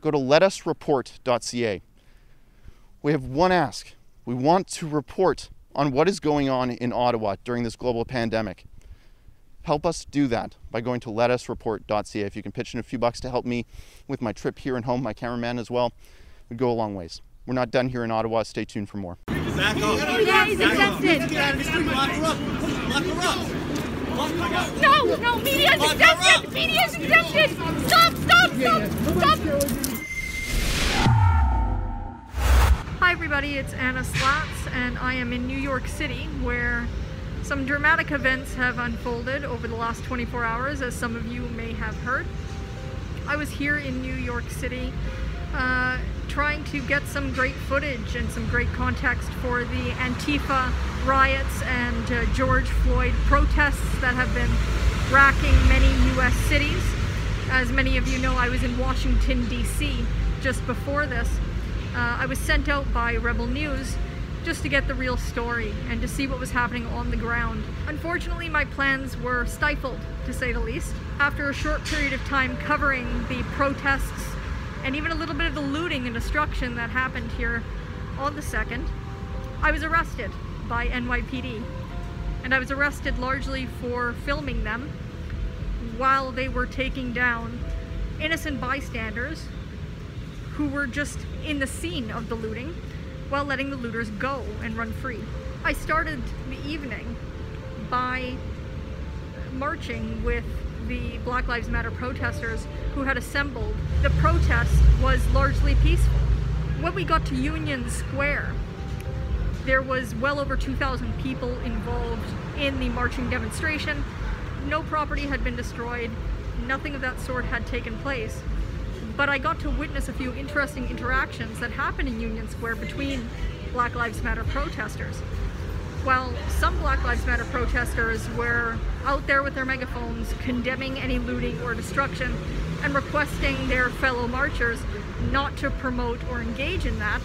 go to letusreport.ca. We have one ask. We want to report on what is going on in Ottawa during this global pandemic. Help us do that by going to letusreport.ca. If you can pitch in a few bucks to help me with my trip here and home, my cameraman as well, would go a long ways. We're not done here in Ottawa. Stay tuned for more.
Back off.
Yeah, he's
Back off.
exempted.
Get out of the street. Lock her up.
No, no, media is exempted. Media is exempted. Stop, stop, stop, stop.
Hi everybody, it's Anna Slatz and I am in New York City where some dramatic events have unfolded over the last 24 hours as some of you may have heard. I was here in New York City uh, trying to get some great footage and some great context for the Antifa riots and uh, George Floyd protests that have been racking many US cities. As many of you know, I was in Washington, D.C. just before this. Uh, I was sent out by Rebel News just to get the real story and to see what was happening on the ground. Unfortunately, my plans were stifled, to say the least. After a short period of time covering the protests and even a little bit of the looting and destruction that happened here on the 2nd, I was arrested by NYPD. And I was arrested largely for filming them while they were taking down innocent bystanders who were just in the scene of the looting while letting the looters go and run free. I started the evening by marching with the Black Lives Matter protesters who had assembled. The protest was largely peaceful. When we got to Union Square, there was well over 2,000 people involved in the marching demonstration. No property had been destroyed, nothing of that sort had taken place. But I got to witness a few interesting interactions that happened in Union Square between Black Lives Matter protesters. While some Black Lives Matter protesters were out there with their megaphones condemning any looting or destruction and requesting their fellow marchers not to promote or engage in that,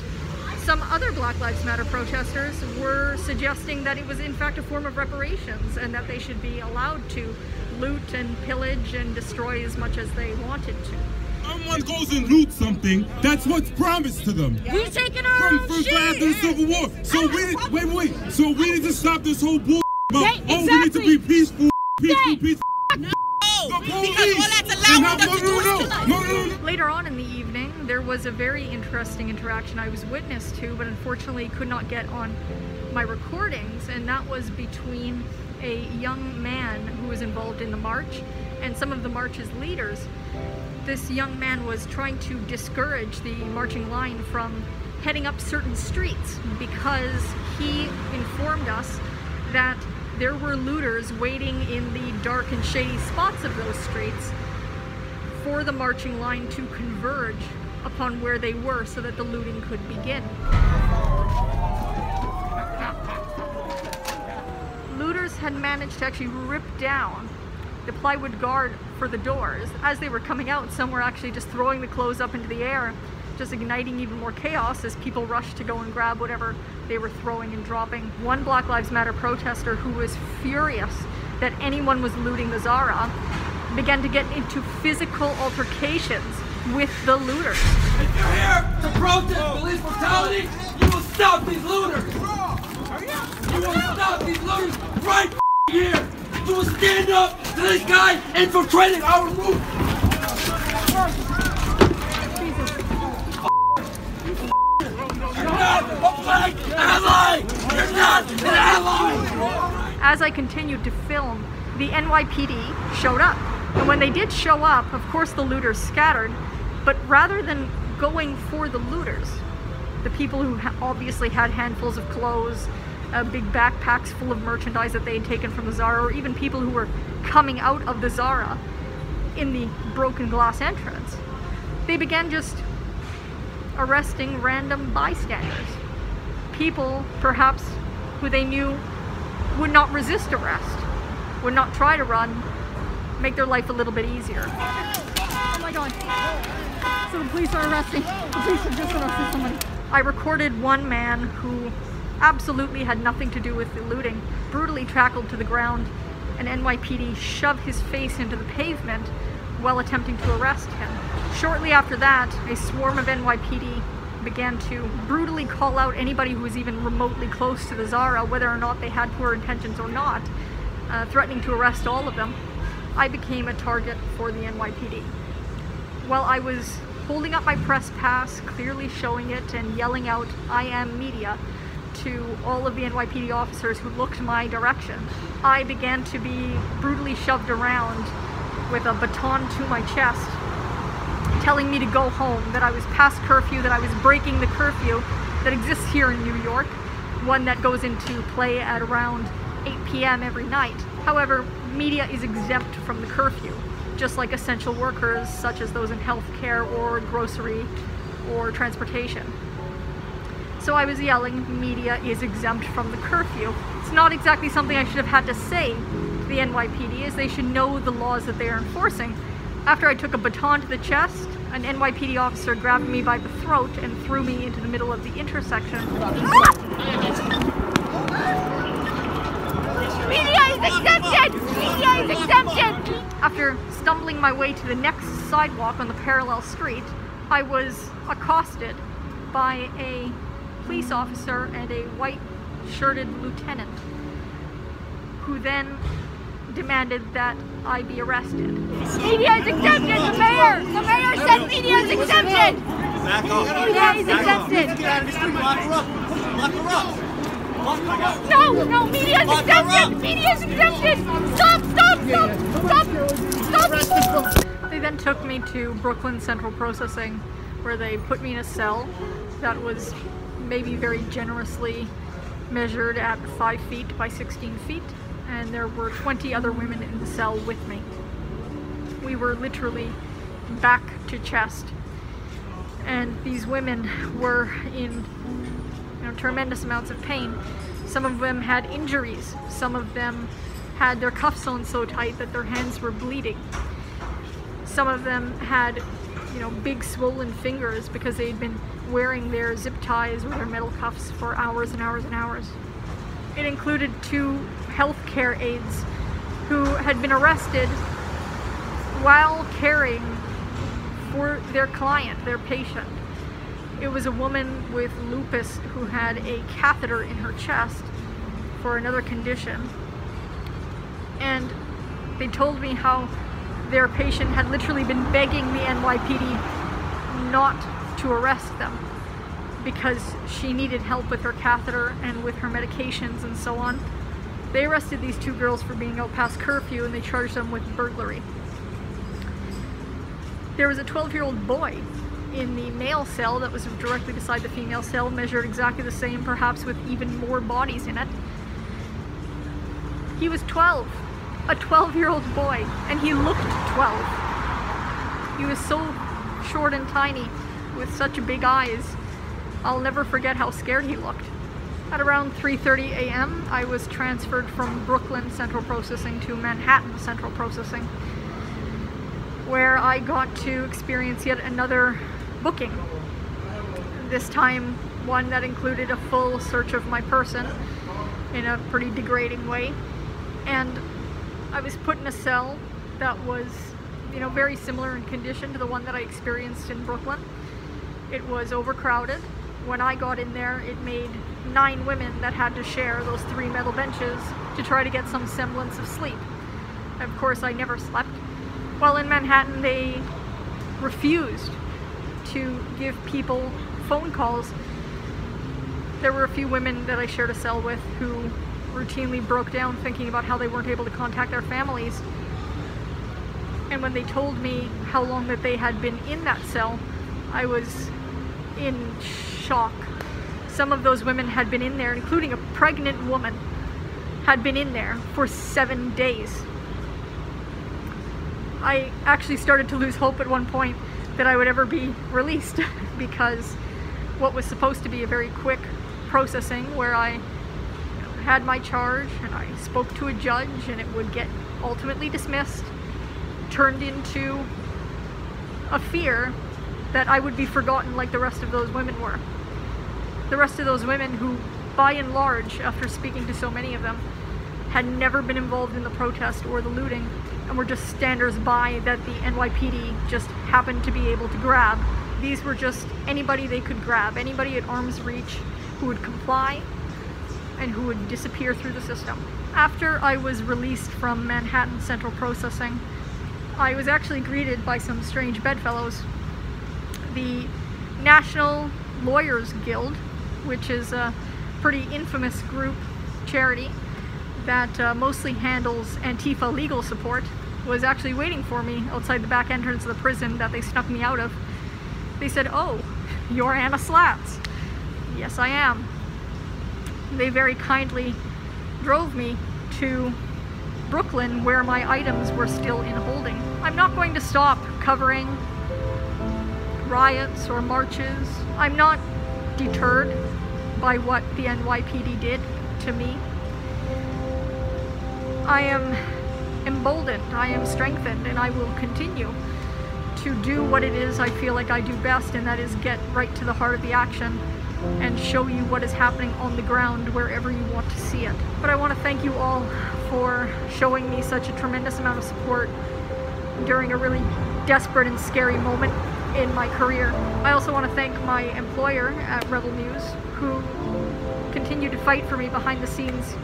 some other Black Lives Matter protesters were suggesting that it was in fact a form of reparations and that they should be allowed to loot and pillage and destroy as much as they wanted to.
Someone goes and loots something, that's what's promised to them.
We taking our
From
own
first
shit.
after the Civil War. So we need, wait, wait. So we need to stop this whole bull about
Yeah,
oh we need to be peaceful, peaceful,
Yeah.
peaceful.
No,
The
because
police.
Later on in the evening, there was a very interesting interaction I was witness to, but unfortunately could not get on my recordings, and that was between a young man who was involved in the march and some of the march's leaders. This young man was trying to discourage the marching line from heading up certain streets because he informed us that there were looters waiting in the dark and shady spots of those streets for the marching line to converge upon where they were so that the looting could begin. Looters had managed to actually rip down the plywood guard for the doors. As they were coming out, some were actually just throwing the clothes up into the air, just igniting even more chaos as people rushed to go and grab whatever they were throwing and dropping. One Black Lives Matter protester who was furious that anyone was looting the Zara began to get into physical altercations with the looters.
If you're here to protest police brutality, you will stop these looters. You will stop these looters right here. You will stand up this guy infiltrating our ally.
As I continued to film, the NYPD showed up. And when they did show up, of course the looters scattered, but rather than going for the looters, the people who obviously had handfuls of clothes, uh, big backpacks full of merchandise that they had taken from the Zara, or even people who were coming out of the Zara in the broken glass entrance, they began just arresting random bystanders. People, perhaps, who they knew would not resist arrest, would not try to run, make their life a little bit easier. Oh my god. So the police are arresting. The police have just arrested somebody. I recorded one man who absolutely had nothing to do with the looting, brutally tackled to the ground, and NYPD shoved his face into the pavement while attempting to arrest him. Shortly after that, a swarm of NYPD began to brutally call out anybody who was even remotely close to the Zara, whether or not they had poor intentions or not, uh, threatening to arrest all of them. I became a target for the NYPD. While I was holding up my press pass, clearly showing it and yelling out, I am media, to all of the NYPD officers who looked my direction, I began to be brutally shoved around with a baton to my chest, telling me to go home, that I was past curfew, that I was breaking the curfew that exists here in New York, one that goes into play at around 8 p.m. every night. However, media is exempt from the curfew, just like essential workers such as those in healthcare or grocery or transportation. So I was yelling, media is exempt from the curfew. It's not exactly something I should have had to say to the NYPD, as they should know the laws that they are enforcing. After I took a baton to the chest, an NYPD officer grabbed me by the throat and threw me into the middle of the intersection.
Media is exempted! Media is exempted!
After stumbling my way to the next sidewalk on the parallel street, I was accosted by a police officer and a white shirted lieutenant who then demanded that I be arrested.
Media is exempted! The mayor! The mayor said media is exempted! Back
off. Media is exempted.
Get out of the street. Lock her up. Lock her up.
No, no, media is exempted! Media is exempted! Stop, stop, stop, stop, stop! They then took me to Brooklyn Central Processing, where they put me in a cell that was maybe very generously measured at 5 feet by 16 feet, and there were 20 other women in the cell with me. We were literally back to chest, and these women were in you know, tremendous amounts of pain. Some of them had injuries. Some of them had their cuffs on so tight that their hands were bleeding. Some of them had, you know, big swollen fingers because they'd been wearing their zip ties or their metal cuffs for hours and hours and hours. It included two healthcare aides who had been arrested while caring for their client, their patient. It was a woman with lupus who had a catheter in her chest for another condition. And they told me how their patient had literally been begging the NYPD not to arrest them because she needed help with her catheter and with her medications and so on. They arrested these two girls for being out past curfew and they charged them with burglary. There was a 12 year old boy in the male cell that was directly beside the female cell, measured exactly the same, perhaps with even more bodies in it. He was 12, a 12 year old boy, and he looked 12. He was so short and tiny, with such big eyes. I'll never forget how scared he looked. At around 3.30 a.m., I was transferred from Brooklyn Central Processing to Manhattan Central Processing, where I got to experience yet another booking. This time, one that included a full search of my person in a pretty degrading way. And I was put in a cell that was, you know, very similar in condition to the one that I experienced in Brooklyn. It was overcrowded. When I got in there, it made nine women that had to share those three metal benches to try to get some semblance of sleep. Of course, I never slept. While in Manhattan, they refused to give people phone calls. There were a few women that I shared a cell with who routinely broke down thinking about how they weren't able to contact their families. And when they told me how long that they had been in that cell, I was in shock. Some of those women had been in there, including a pregnant woman, had been in there for seven days. I actually started to lose hope at one point that I would ever be released because what was supposed to be a very quick processing where I had my charge and I spoke to a judge and it would get ultimately dismissed turned into a fear that I would be forgotten like the rest of those women were. The rest of those women who, by and large, after speaking to so many of them, had never been involved in the protest or the looting and were just standers by that the NYPD just happened to be able to grab. These were just anybody they could grab, anybody at arm's reach who would comply and who would disappear through the system. After I was released from Manhattan Central Processing, I was actually greeted by some strange bedfellows. The National Lawyers Guild, which is a pretty infamous group charity that uh, mostly handles Antifa legal support, was actually waiting for me outside the back entrance of the prison that they snuck me out of. They said, oh, you're Anna Slatz. Yes, I am. They very kindly drove me to Brooklyn where my items were still in holding. I'm not going to stop covering riots or marches. I'm not deterred by what the NYPD did to me. I am emboldened, I am strengthened, and I will continue to do what it is I feel like I do best, and that is get right to the heart of the action and show you what is happening on the ground wherever you want to see it. But I want to thank you all for showing me such a tremendous amount of support during a really desperate and scary moment in my career. I also want to thank my employer at Rebel News who continued to fight for me behind the scenes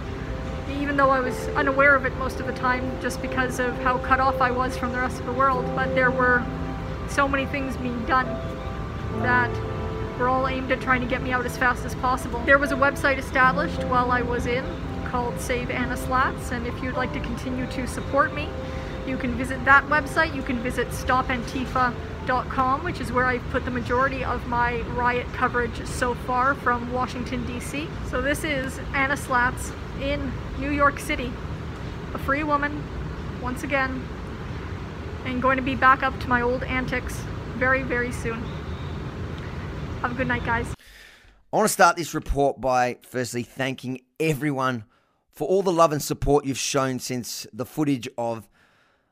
even though I was unaware of it most of the time just because of how cut off I was from the rest of the world. But there were so many things being done that were all aimed at trying to get me out as fast as possible. There was a website established while I was in called Save Anna Slatz, and if you'd like to continue to support me, you can visit that website. You can visit stopantifa.com, which is where I've put the majority of my riot coverage so far from Washington, D.C. So this is Anna Slatz in New York City, a free woman, once again, and going to be back up to my old antics very, very soon. Have a good night, guys.
I want to start this report by firstly thanking everyone for all the love and support you've shown since the footage of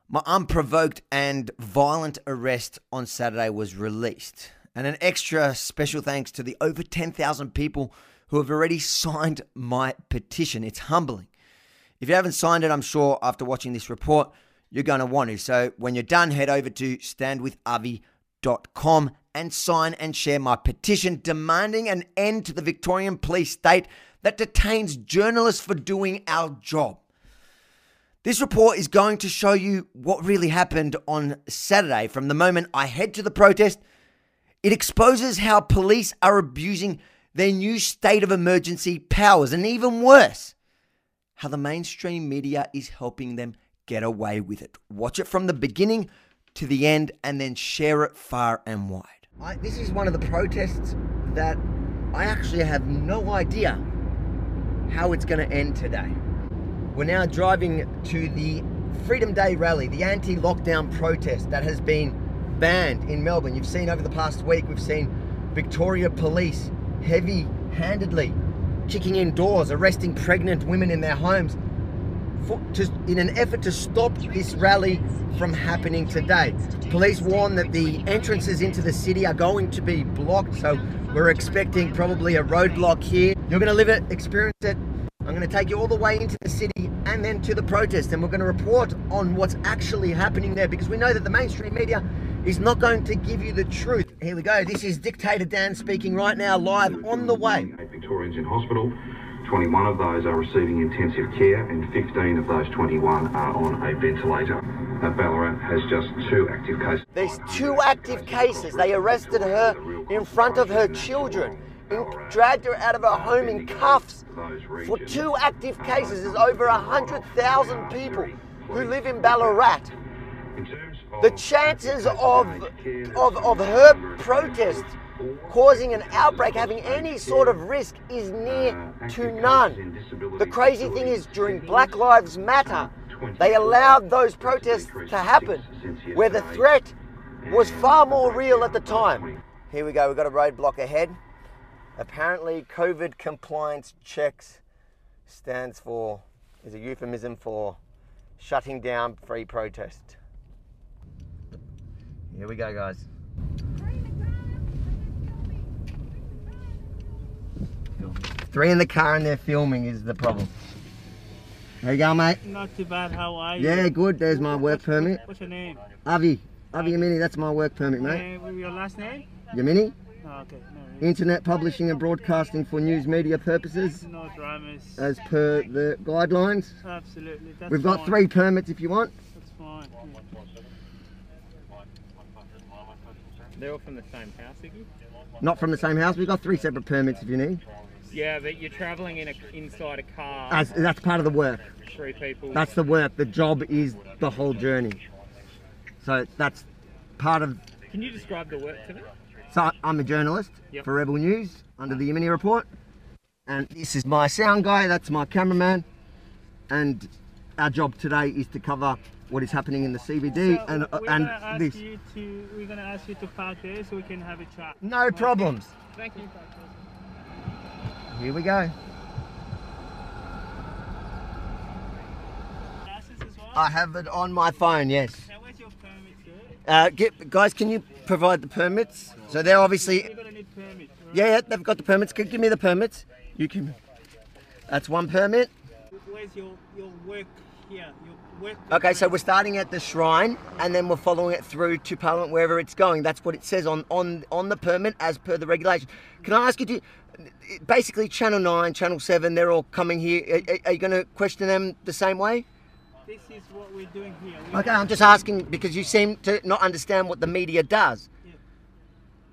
my unprovoked and violent arrest on Saturday was released. And an extra special thanks to the over 10,000 people who have already signed my petition. It's humbling. If you haven't signed it, I'm sure after watching this report, you're going to want to. So when you're done, head over to standwithavi.com and sign and share my petition demanding an end to the Victorian police state that detains journalists for doing our job. This report is going to show you what really happened on Saturday from the moment I head to the protest. It exposes how police are abusing their new state of emergency powers, and even worse, how the mainstream media is helping them get away with it. Watch it from the beginning to the end and then share it far and wide. I, this is one of the protests that I actually have no idea how it's going to end today. We're now driving to the Freedom Day rally, the anti lockdown protest that has been banned in Melbourne. You've seen over the past week, we've seen Victoria Police heavy handedly kicking in doors, arresting pregnant women in their homes for, to, in an effort to stop this rally from happening today. Police warn that the entrances into the city are going to be blocked, so we're expecting probably a roadblock here. You're going to live it, experience it. I'm going to take you all the way into the city and then to the protest, and we're going to report on what's actually happening there because we know that the mainstream media is not going to give you the truth. Here we go. This is Dictator Dan speaking right now, live on the way.
Eight Victorians in hospital. 21 of those are receiving intensive care, and 15 of those 21 are on a ventilator. Now, Ballarat has just two active cases.
There's two active cases. They arrested her in front of her children, dragged her out of her home in cuffs. For two active cases, there's over 100,000 people who live in Ballarat. The chances of, of, of her protest causing an outbreak, having any sort of risk, is near to none. The crazy thing is, during Black Lives Matter, they allowed those protests to happen, where the threat was far more real at the time. Here we go, we've got a roadblock ahead. Apparently, COVID compliance checks stands for, is a euphemism for shutting down free protest. Here we go, guys. Three in the car and they're filming is the problem. There you go, mate.
Not too bad. How are you?
Yeah, good. There's my work permit.
What's your name?
Avi. Avi Yemini, that's my work permit, mate.
Uh, your last name?
Yemini?
Oh, okay. No,
Internet publishing and broadcasting for news media purposes.
no dramas.
As per the guidelines.
Absolutely. That's
We've got
fine.
three permits if you want.
That's fine.
They're all from the same house, Iggy?
Not from the same house. We've got three separate permits if you need.
Yeah, but you're travelling in a, inside a car.
As, that's part of the work.
Three people.
That's the work. The job is the whole journey. So that's part of.
Can you describe the work to me?
So I'm a journalist
Yep.
for Rebel News under the Yemini Report, and this is my sound guy. That's my cameraman, and our job today is to cover what is happening in the CBD
So
and uh,
we're
and this.
you to we're gonna ask you to park there so we can have a chat.
No problems.
Thank you.
Here we go. I have it on my phone. Yes. And where's your Uh, get, guys, can you provide the permits? So they're obviously. Yeah, yeah, they've got the permits. Give me the permits. You can. That's one permit.
Where's your your work here? Your work.
Okay, so we're starting at the shrine and then we're following it through to Parliament wherever it's going. That's what it says on on on the permit as per the regulation. Can I ask you to basically Channel 9, Channel 7, they're all coming here. Are- are you going to question them the same way?
This is what we're doing here. We-
Okay, I'm just asking because you seem to not understand what the media does.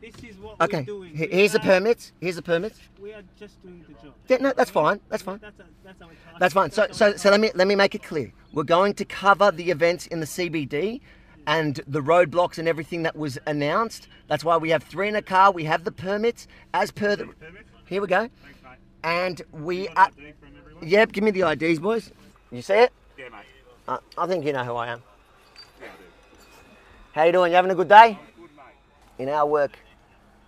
This is what
Okay,
we're doing.
he-
We
here's the permits. Here's the permits.
We are just doing the job.
Yeah, no, that's fine. That's fine.
That's, a, that's our task.
That's fine. So, so, so let me let me make it clear. We're going to cover the events in the CBD and the roadblocks and everything that was announced. That's why we have three in a car. We have the permits as per the. Here we go. And we are. Yep. Give me the IDs, boys. You see it? Uh, I think you know who I am. How you doing? You having a good day? In our work,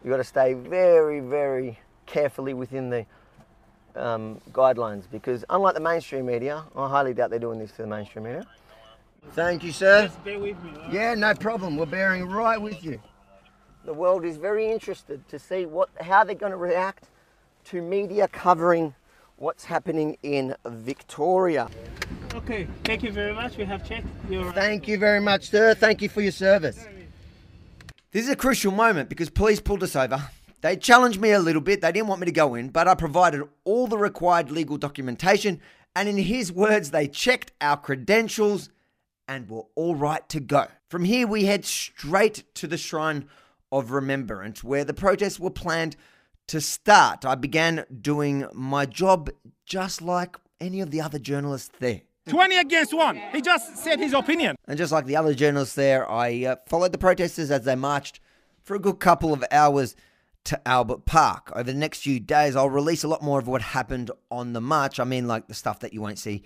you've got to stay very, very carefully within the um, guidelines because, unlike the mainstream media, I highly doubt they're doing this to the mainstream media. Thank you, sir.
Just bear with me. right?
Yeah, no problem. We're bearing right with you. The world is very interested to see what how they're going to react to media covering what's happening in Victoria.
Okay, thank you very much. We have checked your.
Thank you very much, sir. Thank you for your service. This is a crucial moment because police pulled us over. They challenged me a little bit. They didn't want me to go in, but I provided all the required legal documentation. And in his words, they checked our credentials and were all right to go. From here, we head straight to the Shrine of Remembrance, where the protests were planned to start. I began doing my job just like any of the other journalists there.
20 against 1. He just said his opinion.
And just like the other journalists there, I uh, followed the protesters as they marched for a good couple of hours to Albert Park. Over the next few days, I'll release a lot more of what happened on the march. I mean, like the stuff that you won't see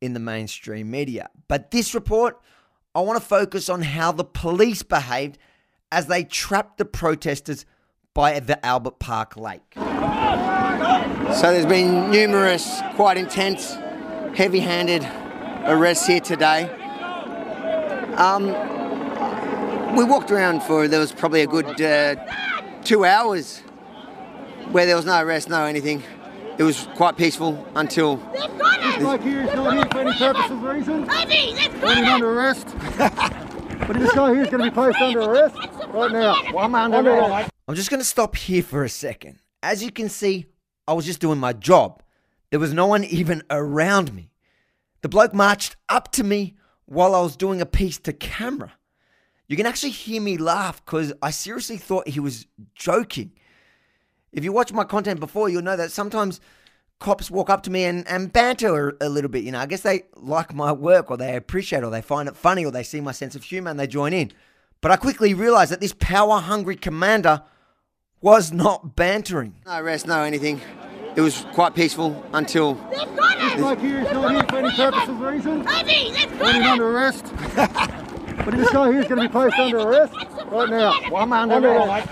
in the mainstream media. But this report, I want to focus on how the police behaved as they trapped the protesters by the Albert Park Lake. So there's been numerous, quite intense, heavy-handed arrests here today. Um, we walked around for there was probably a good uh, two hours where there was no arrest, no anything. It was quite peaceful until.
Like here is not here for any purpose of reason. Running under arrest. but this guy here is going to be placed under arrest right now. Well, I'm under arrest.
I'm just going to stop here for a second. As you can see, I was just doing my job. There was no one even around me. The bloke marched up to me while I was doing a piece to camera. You can actually hear me laugh because I seriously thought he was joking. If you watch my content before, you'll know that sometimes cops walk up to me and, and banter a, little bit. You know, I guess they like my work or they appreciate it or they find it funny or they see my sense of humor and they join in. But I quickly realized that this power hungry commander was not bantering. No rest, no anything. It was quite peaceful until.
Like here is not here for any purpose of reason. Running under arrest. but this guy here is going to be placed under arrest right now. Well, I'm under arrest.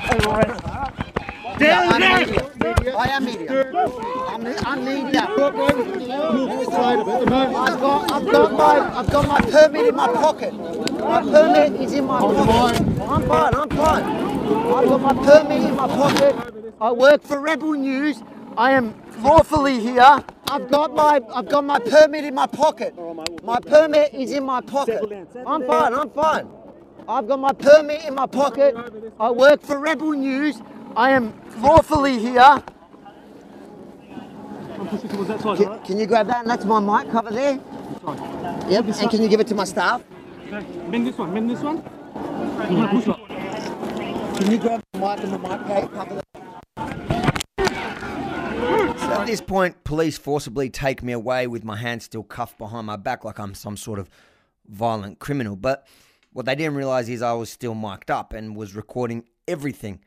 Yeah, I'm media. I am media. I'm, I'm media. I've got, I've got my, I've got my permit in my pocket. My permit is in my pocket. I'm fine. I'm fine. I've got my permit in my pocket. I work for Rebel News. I am lawfully here. I've got my, I've got my permit in my pocket. My permit is in my pocket. I'm fine. I'm fine. I've got my permit in my pocket. I work for Rebel News. I am lawfully here. Can, can you grab that? And that's my mic cover there. Yep. And can you give it to my staff?
Bend this one, bend this one.
Can you grab the mic and the mic cover? So at this point, police forcibly take me away with my hands still cuffed behind my back like I'm some sort of violent criminal. But what they didn't realize is I was still mic'd up and was recording everything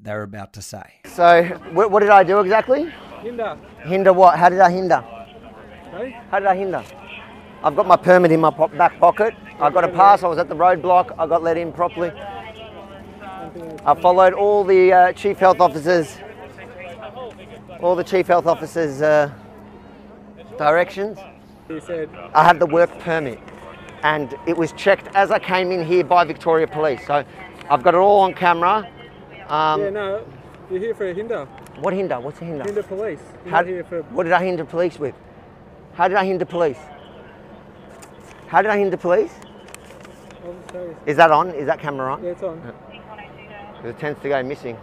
they were about to say. So, what, what did I do exactly?
Hinder.
Hinder what? How did I hinder?
Sorry?
How did I hinder? I've got my permit in my po- back pocket. I got a pass. I was at the roadblock. I got let in properly. I followed all the uh, chief health officers, all the chief health officers' uh, directions.
He said,
I have the work permit, and it was checked as I came in here by Victoria Police. So I've got it all on camera. Um,
yeah, no, you're here for a hinder.
What hinder? What's a hinder?
Hinder police. You're
How,
here for.
what did I hinder police with? How did I hinder police? How did I hinder police? Is that on? Is that camera on?
Yeah, it's on.
It tends to go missing.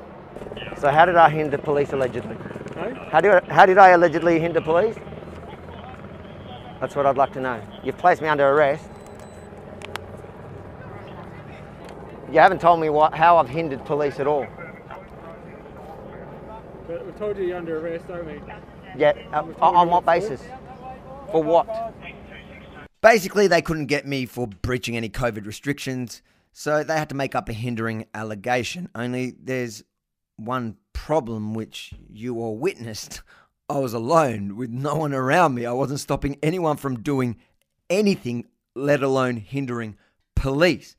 So how did I hinder police allegedly?
Hey?
How, do how did I allegedly hinder police? That's what I'd like to know. You've placed me under arrest. You haven't told me what, how I've hindered police at all.
But we've told you you're under arrest, don't we?
Yeah, uh, on what basis? For what? Basically, they couldn't get me for breaching any COVID restrictions, so they had to make up a hindering allegation. Only there's one problem which you all witnessed. I was alone with no one around me. I wasn't stopping anyone from doing anything, let alone hindering police.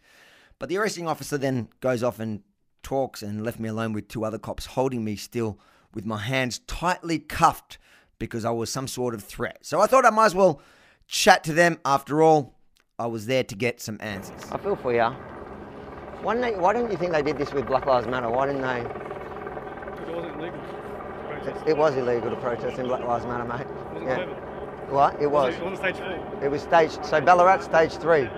But the arresting officer then goes off and talks and left me alone with two other cops holding me still with my hands tightly cuffed because I was some sort of threat. So I thought I might as well chat to them. After all, I was there to get some answers. I feel for you. Why, they, why don't you think they did this with Black Lives Matter? Why didn't they?
Because it wasn't legal.
It, it was illegal to protest in Black Lives Matter, mate.
Wasn't
Yeah. What? It was.
It wasn't stage four.
It was stage. So Ballarat stage three.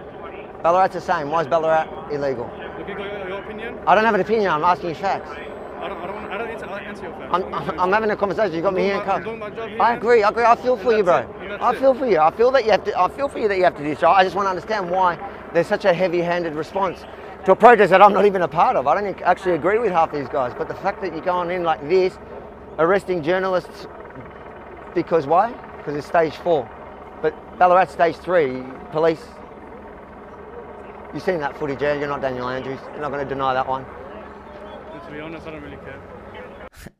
Ballarat's the same. Why is Ballarat illegal?
Look, you got your opinion?
I don't have an opinion. I'm asking you facts.
I don't, I don't, I don't answer, I answer your facts.
I'm, I'm, I'm having a conversation. You got me
I'm
here in
doing I'm
cuffs.
doing my job here,
I agree. I agree. I feel for you, bro.
that's it, and that's
I
it.
feel for you. I feel that you have to. I feel for you that you have to do so. I just want to understand why there's such a heavy-handed response to a protest that I'm not even a part of. I don't actually agree with half these guys. But the fact that you're going in like this, arresting journalists, because why? Because it's stage four. But Ballarat stage three, police. You've seen that footage, yeah? You're not Daniel Andrews. You're not going to deny that one.
And to be honest, I don't really care.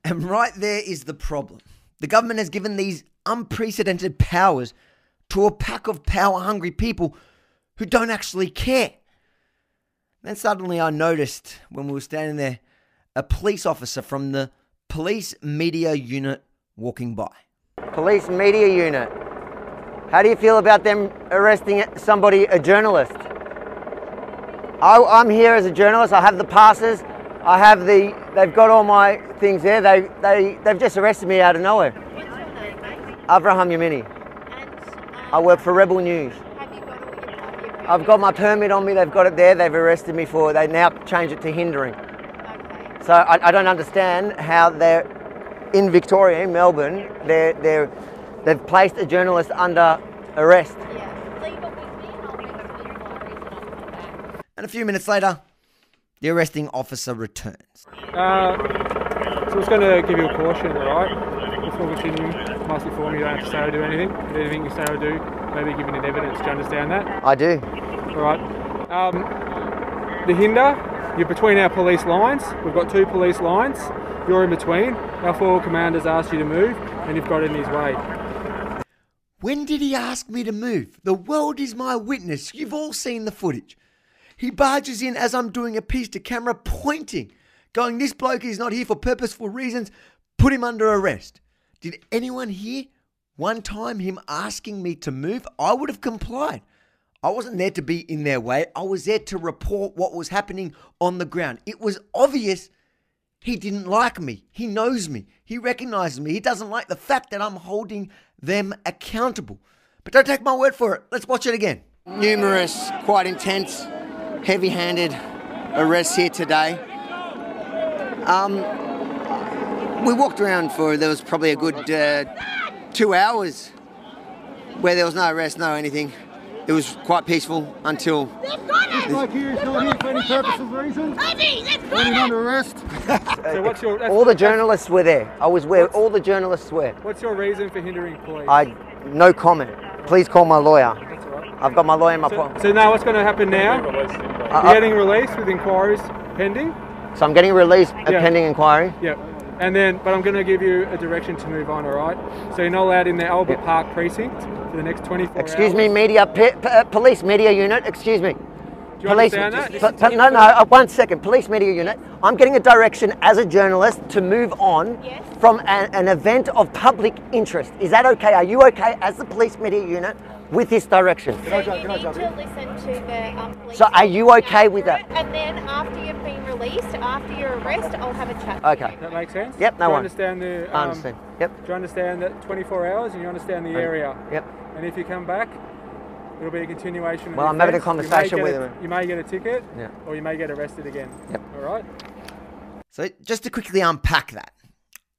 And right there is the problem. The government has given these unprecedented powers to a pack of power hungry people who don't actually care. Then suddenly I noticed when we were standing there a police officer from the police media unit walking by. Police media unit. How do you feel about them arresting somebody, a journalist? I, I'm here as a journalist. I have the passes. I have the. They've got all my things there. They they they've just arrested me out of nowhere. Abraham Yemini. I work for Rebel News. I've got my permit on me. They've got it there. They've arrested me for. They now change it to hindering. So I, I don't understand how they're in Victoria, in Melbourne. They're they're they've placed a journalist under arrest. And a few minutes later, the arresting officer returns.
Uh, so I was going to give you a caution, right? Before we continue, must inform you you don't have to say or do anything. Anything you say or do, maybe giving it evidence. Do you understand that?
I do.
Alright. Um, the hinder, you're between our police lines. We've got two police lines. You're in between. Our four commanders asked you to move, and you've got in his way.
When did he ask me to move? The world is my witness. You've all seen the footage. He barges in as I'm doing a piece to camera, pointing, going, This bloke is not here for purposeful reasons. Put him under arrest. Did anyone hear one time him asking me to move? I would have complied. I wasn't there to be in their way. I was there to report what was happening on the ground. It was obvious he didn't like me. He knows me. He recognizes me. He doesn't like the fact that I'm holding them accountable. But don't take my word for it. Let's watch it again. Numerous, quite intense, heavy handed arrests here today. Um, we walked around for, there was probably a good uh, two hours where there was no arrest, no anything. It was quite peaceful until.
This bloke here is not here for any purposes, reasons. Put him under arrest.
So what's your
all the journalists were there. I was where all the journalists were.
What's your reason for hindering police?
I no comment. Please call my lawyer. I've got my lawyer in my
so,
pocket.
so now what's going to happen now?
Uh,
You're getting released with inquiries pending.
So I'm getting released uh,
Yeah.
pending inquiry.
Yep. And then, but I'm going to give you a direction to move on, all right? So you're not allowed in the Albert Park precinct for the next 24
Excuse
hours.
me, media, p- p- uh, police media unit, excuse me.
you
police,
understand that?
p- p- no, no, uh, one second. Police media unit. I'm getting a direction as a journalist to move on from an, an event of public interest. Is that okay? Are you okay as the police media unit with this direction?
So you need to listen to the um, police.
So are you okay with that?
And then after you've been released, after your arrest, I'll have a chat.
Okay.
That makes sense?
Yep, no
Do you
worries.
understand the...
I
um,
understand. Yep.
Do you understand that 24 hours and you understand the
Okay.
area?
Yep.
And if you come back, it'll be a continuation of
Well,
the
I'm having a.
You may
conversation
get
with
a-
him.
You may get a ticket
Yeah.
or you may get arrested again.
Yep.
All right?
So, just to quickly unpack that,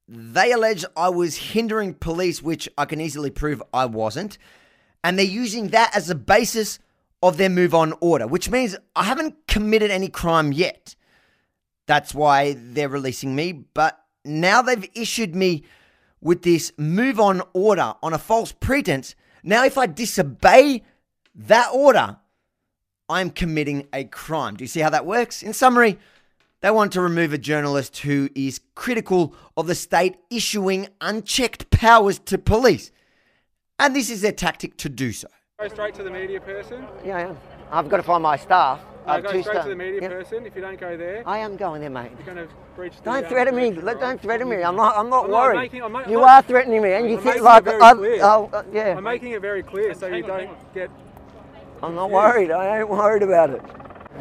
they allege I was hindering police, which I can easily prove I wasn't. And they're using that as the basis of their move on order, which means I haven't committed any crime yet. That's why they're releasing me. But now they've issued me with this move on order on a false pretense. Now, if I disobey that order, I'm committing a crime. Do you see how that works? In summary, they want to remove a journalist who is critical of the state issuing unchecked powers to police. And this is their tactic to do so.
Go straight to the media person.
Yeah, I am. I've got to find my staff.
No,
I have
go
two
straight
staff.
to the media
Yeah.
person. If you don't go there,
I am going there, mate.
you're going to breach the...
Don't
um,
threaten me.
right?
Don't threaten me. I'm not. I'm not
I'm not
worried.
making- I'm ma-
you
I'm not-
are threatening me, and you
I'm
think like
it very
I'm-
clear.
oh, uh, yeah.
I'm making it very clear so you don't get...
I'm not worried. I ain't worried about it.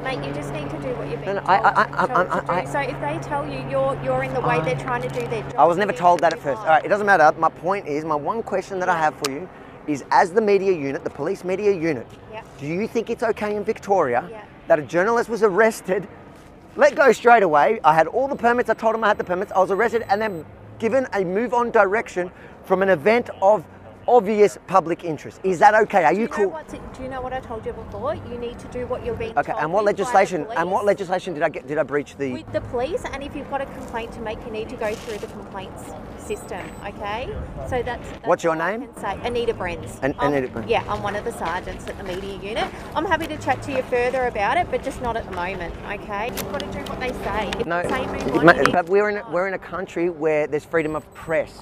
Mate, you just need to do what you've been
No, no,
told,
I- I-
told
I-
to
I-
do. So if they tell you you're you're in the way,
I-
they're trying to do their job.
I was never told that at first. All right, it doesn't matter. My point is, my one question that I have for you is as the media unit, the police media unit, do you think it's okay in Victoria that a journalist was arrested, let go straight away? I had all the permits, I told him I had the permits, I was arrested and then given a move on direction from an event of obvious public interest. Is that okay? Are you
you
cool?
Know do you know what I told you before? You need to do what you're being
Okay,
told.
and what legislation and what legislation did I get did I breach the
With the police, and if you've got a complaint to make, you need to go through the complaints system. Okay, so that's. that's
What's your
I
name?
say Anita Brenz.
An- Anita Brenz.
Yeah, I'm one of the sergeants at the media unit. I'm happy to chat to you further about it, but just not at the moment. Okay, you've got to do what they say. If
No,
they say move on,
ma- but we're in a, we're in a country where there's freedom of press.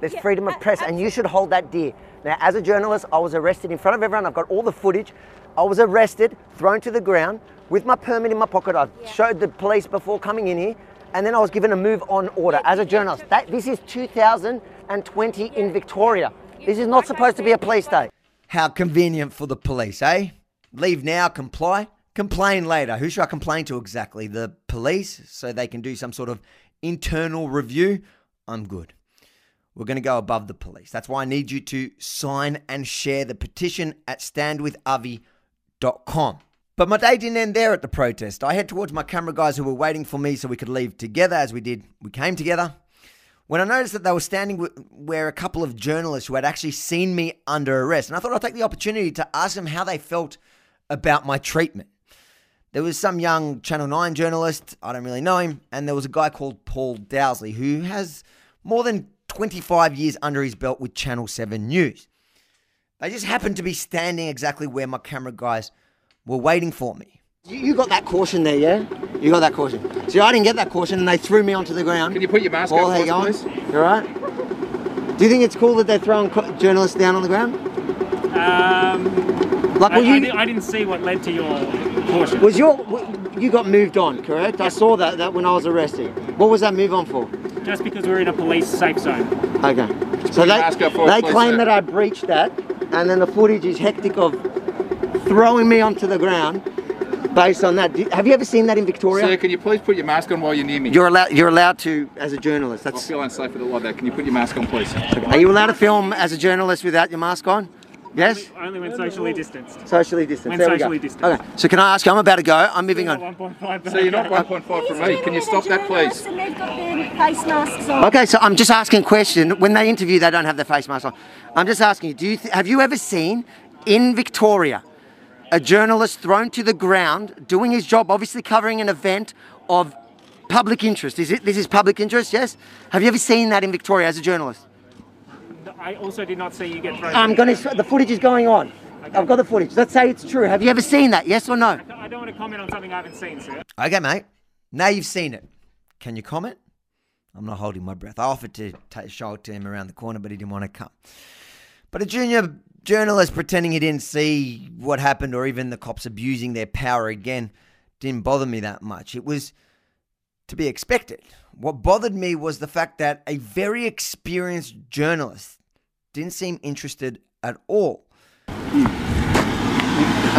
There's
Yeah,
freedom of
a-
press, and you should hold that dear. Now, as a journalist, I was arrested in front of everyone. I've got all the footage. I was arrested, thrown to the ground with my permit in my pocket. I showed the police before coming in here, and then I was given a move on order as a journalist. That this is 2020 in Victoria. This is not supposed to be a police day. How convenient for the police, eh? Leave now, comply, complain later. Who should I complain to exactly? The police, so they can do some sort of internal review? I'm good. We're going to go above the police. That's why I need you to sign and share the petition at standwithavi.com. But my day didn't end there at the protest. I head towards my camera guys who were waiting for me so we could leave together as we did. We came together. When I noticed that they were standing where a couple of journalists who had actually seen me under arrest, and I thought I'd take the opportunity to ask them how they felt about my treatment. There was some young Channel 9 journalist, I don't really know him, and there was a guy called Paul Dowsley who has more than 25 years under his belt with Channel 7 News. They just happened to be standing exactly where my camera guys were waiting for me. You, you got that caution there, yeah? You got that caution. See, I didn't get that caution and they threw me onto the ground. Can you put your mask
on
how you going?
please?
You alright? Do you think it's cool that they're throwing co- journalists down on the ground?
Um,
Like,
I,
you-
I, I didn't see what led to your caution.
Was your w- you got moved on, correct? I saw that, that when I was arrested. What was that move on for?
Just because we're in a police safe zone.
Okay. So they,
mask up for us,
they claim that I breached that, and then the footage is hectic of throwing me onto the ground based on that. Have you ever seen that in Victoria?
Sir, can you please put your mask on while you're near me?
You're allowed. You're allowed to as a journalist. That's...
I
That's.
feel unsafe with it like that. Can you put your mask on, please?
Are you allowed to film as a journalist without your mask on? Yes.
Only when socially distanced.
Socially distanced.
When
there
socially distanced.
Okay. So can I ask you? I'm about to go. I'm moving on.
1.5.
So you're not 1.5 from me. Can you stop that, please?
And they've got their face masks on.
Okay, so I'm just asking a question. When they interview, they don't have their face mask on. I'm just asking you, do you th- have you ever seen in Victoria a journalist thrown to the ground doing his job, obviously covering an event of public interest? Is it this is public interest? Yes. Have you ever seen that in Victoria as a journalist?
I also did not see you get thrown.
I'm going to. The footage is going on. I've got the footage. Let's say it's true. Have you ever seen that? Yes or no?
I don't want to comment on something I haven't seen, sir.
Okay, mate. Now you've seen it. Can you comment?
I'm not holding my breath. I offered to ta show it to him around the corner, but he didn't want to come. But a junior journalist pretending he didn't see what happened or even the cops abusing their power again didn't bother me that much. It was to be expected. What bothered me was the fact that a very experienced journalist didn't seem interested at all. Are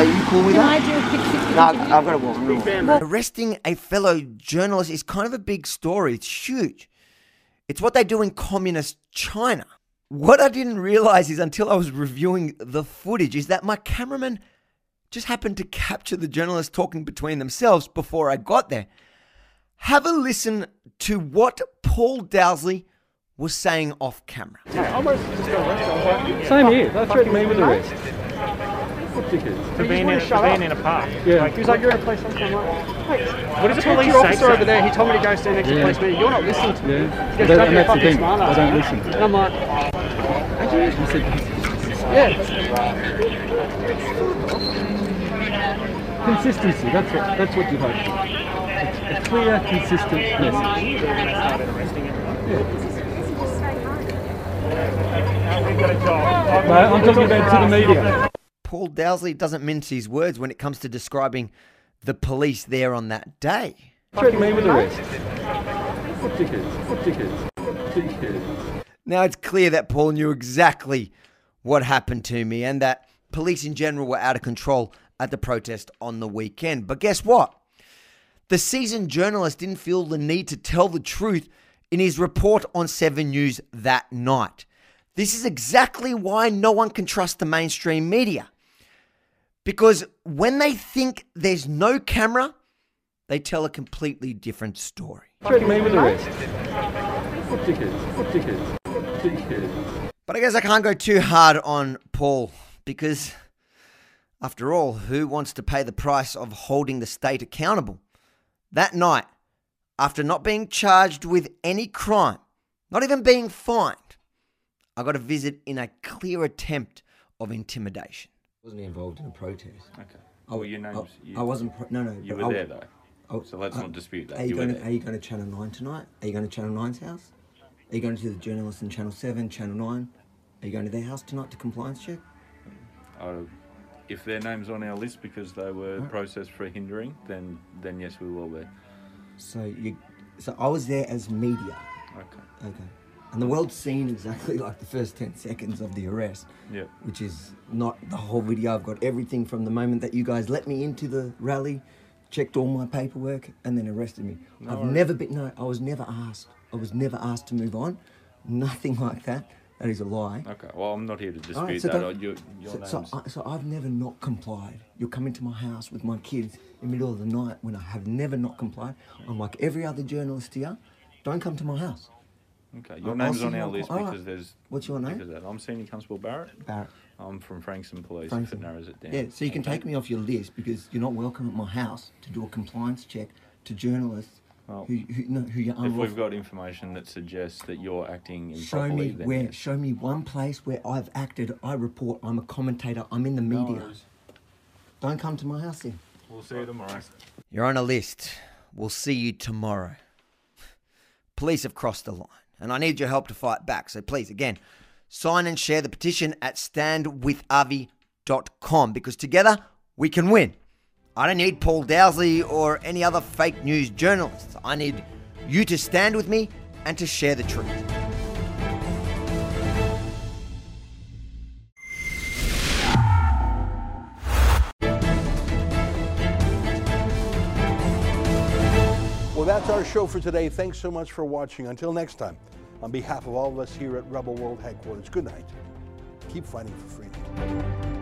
you cool with
Can
that?
I do a quick 60
No, I've got to walk. I'm gonna. Arresting a fellow journalist is kind of a big story. It's huge. It's what they do in communist China. What I didn't realize is until I was reviewing the footage is that my cameraman just happened to capture the journalists talking between themselves before I got there. Have a listen to what Paul Dowsley was saying off camera.
Same here. They threatened me with arrest. What dickheads?
For being, in, for being in a park.
Yeah.
Like,
he was like, you're in a police station. I'm like, hey,
What the police
your
say
officer over there. He told me to go stand next to the
Yeah.
police meeting. You're not listening to me.
Yeah. That- and that's the thing. I don't listen.
And I'm like, I do. He said, yeah. Consistency. That's what. That's what you hope. for. A clear, consistent message. I'm talking about to the media.
Paul Dowsley doesn't mince his words when it comes to describing the police there on that day.
Me with arrest. What dickheads? What dickheads? Dickheads.
Now it's clear that Paul knew exactly what happened to me and that police in general were out of control at the protest on the weekend. But guess what? The seasoned journalist didn't feel the need to tell the truth in his report on 7 News that night. This is exactly why no one can trust the mainstream media. Because when they think there's no camera, they tell a completely different story.
Threatened me with arrest. What dickheads? What dickheads? Dickheads.
But I guess I can't go too hard on Paul because, after all, who wants to pay the price of holding the state accountable? That night, after not being charged with any crime, not even being fined, I got a visit in a clear attempt of intimidation.
I Wasn't involved in a protest?
Okay.
I,
Well, your name's-
I,
you-
I wasn't. Pro- no, no.
you
but
were
I-
there, though.
I-
So let's
I-
not dispute that.
Are you,
You
going to? Are you going to Channel Nine tonight? Are you going to Channel 9's house? Are you going to the journalists in Channel Seven, Channel Nine? Are you going to their house tonight to compliance check?
Oh, if their name's on our list because they were processed for hindering, then then yes, we will be.
So you. So I was there as media.
Okay.
Okay. And the world's seen exactly like the first 10 seconds of the arrest.
Yep.
Which is not the whole video. I've got everything from the moment that you guys let me into the rally, checked all my paperwork, and then arrested me.
No
I've
worries.
never been, no, I was never asked. I was never asked to move on. Nothing like that. That is a lie.
Okay. Well, I'm not here to dispute
right, so
that. Your, your
so,
name's.
so, I, so I've never not complied. You're coming to my house with my kids in the middle of the night when I have never not complied. I'm like every other journalist here. Don't come to my house.
Okay, your name's on our list
all right.
because there's.
What's your name?
Because. I'm Senior Constable Barrett.
Barrett.
I'm from Frankston Police. If
Frankston.
it narrows it down.
Yeah, so you can
Okay.
take me off your list because you're not welcome at my house to do a compliance check to journalists
Well,
who, who, no, who you're
If we've got information that suggests that you're acting
Show me
then
where.
yes.
Show me one place where I've acted. I report. I'm a commentator. I'm in the media.
worries.
Don't come to my house then.
We'll see you tomorrow.
You're on a list. We'll see you tomorrow. Police have crossed the line, and I need your help to fight back. So please, again, sign and share the petition at standwithavi.com because together we can win. I don't need Paul Dowsley or any other fake news journalists. I need you to stand with me and to share the truth.
Well, that's our show for today. Thanks so much for watching. Until next time, on behalf of all of us here at Rebel World Headquarters, good night. Keep fighting for freedom.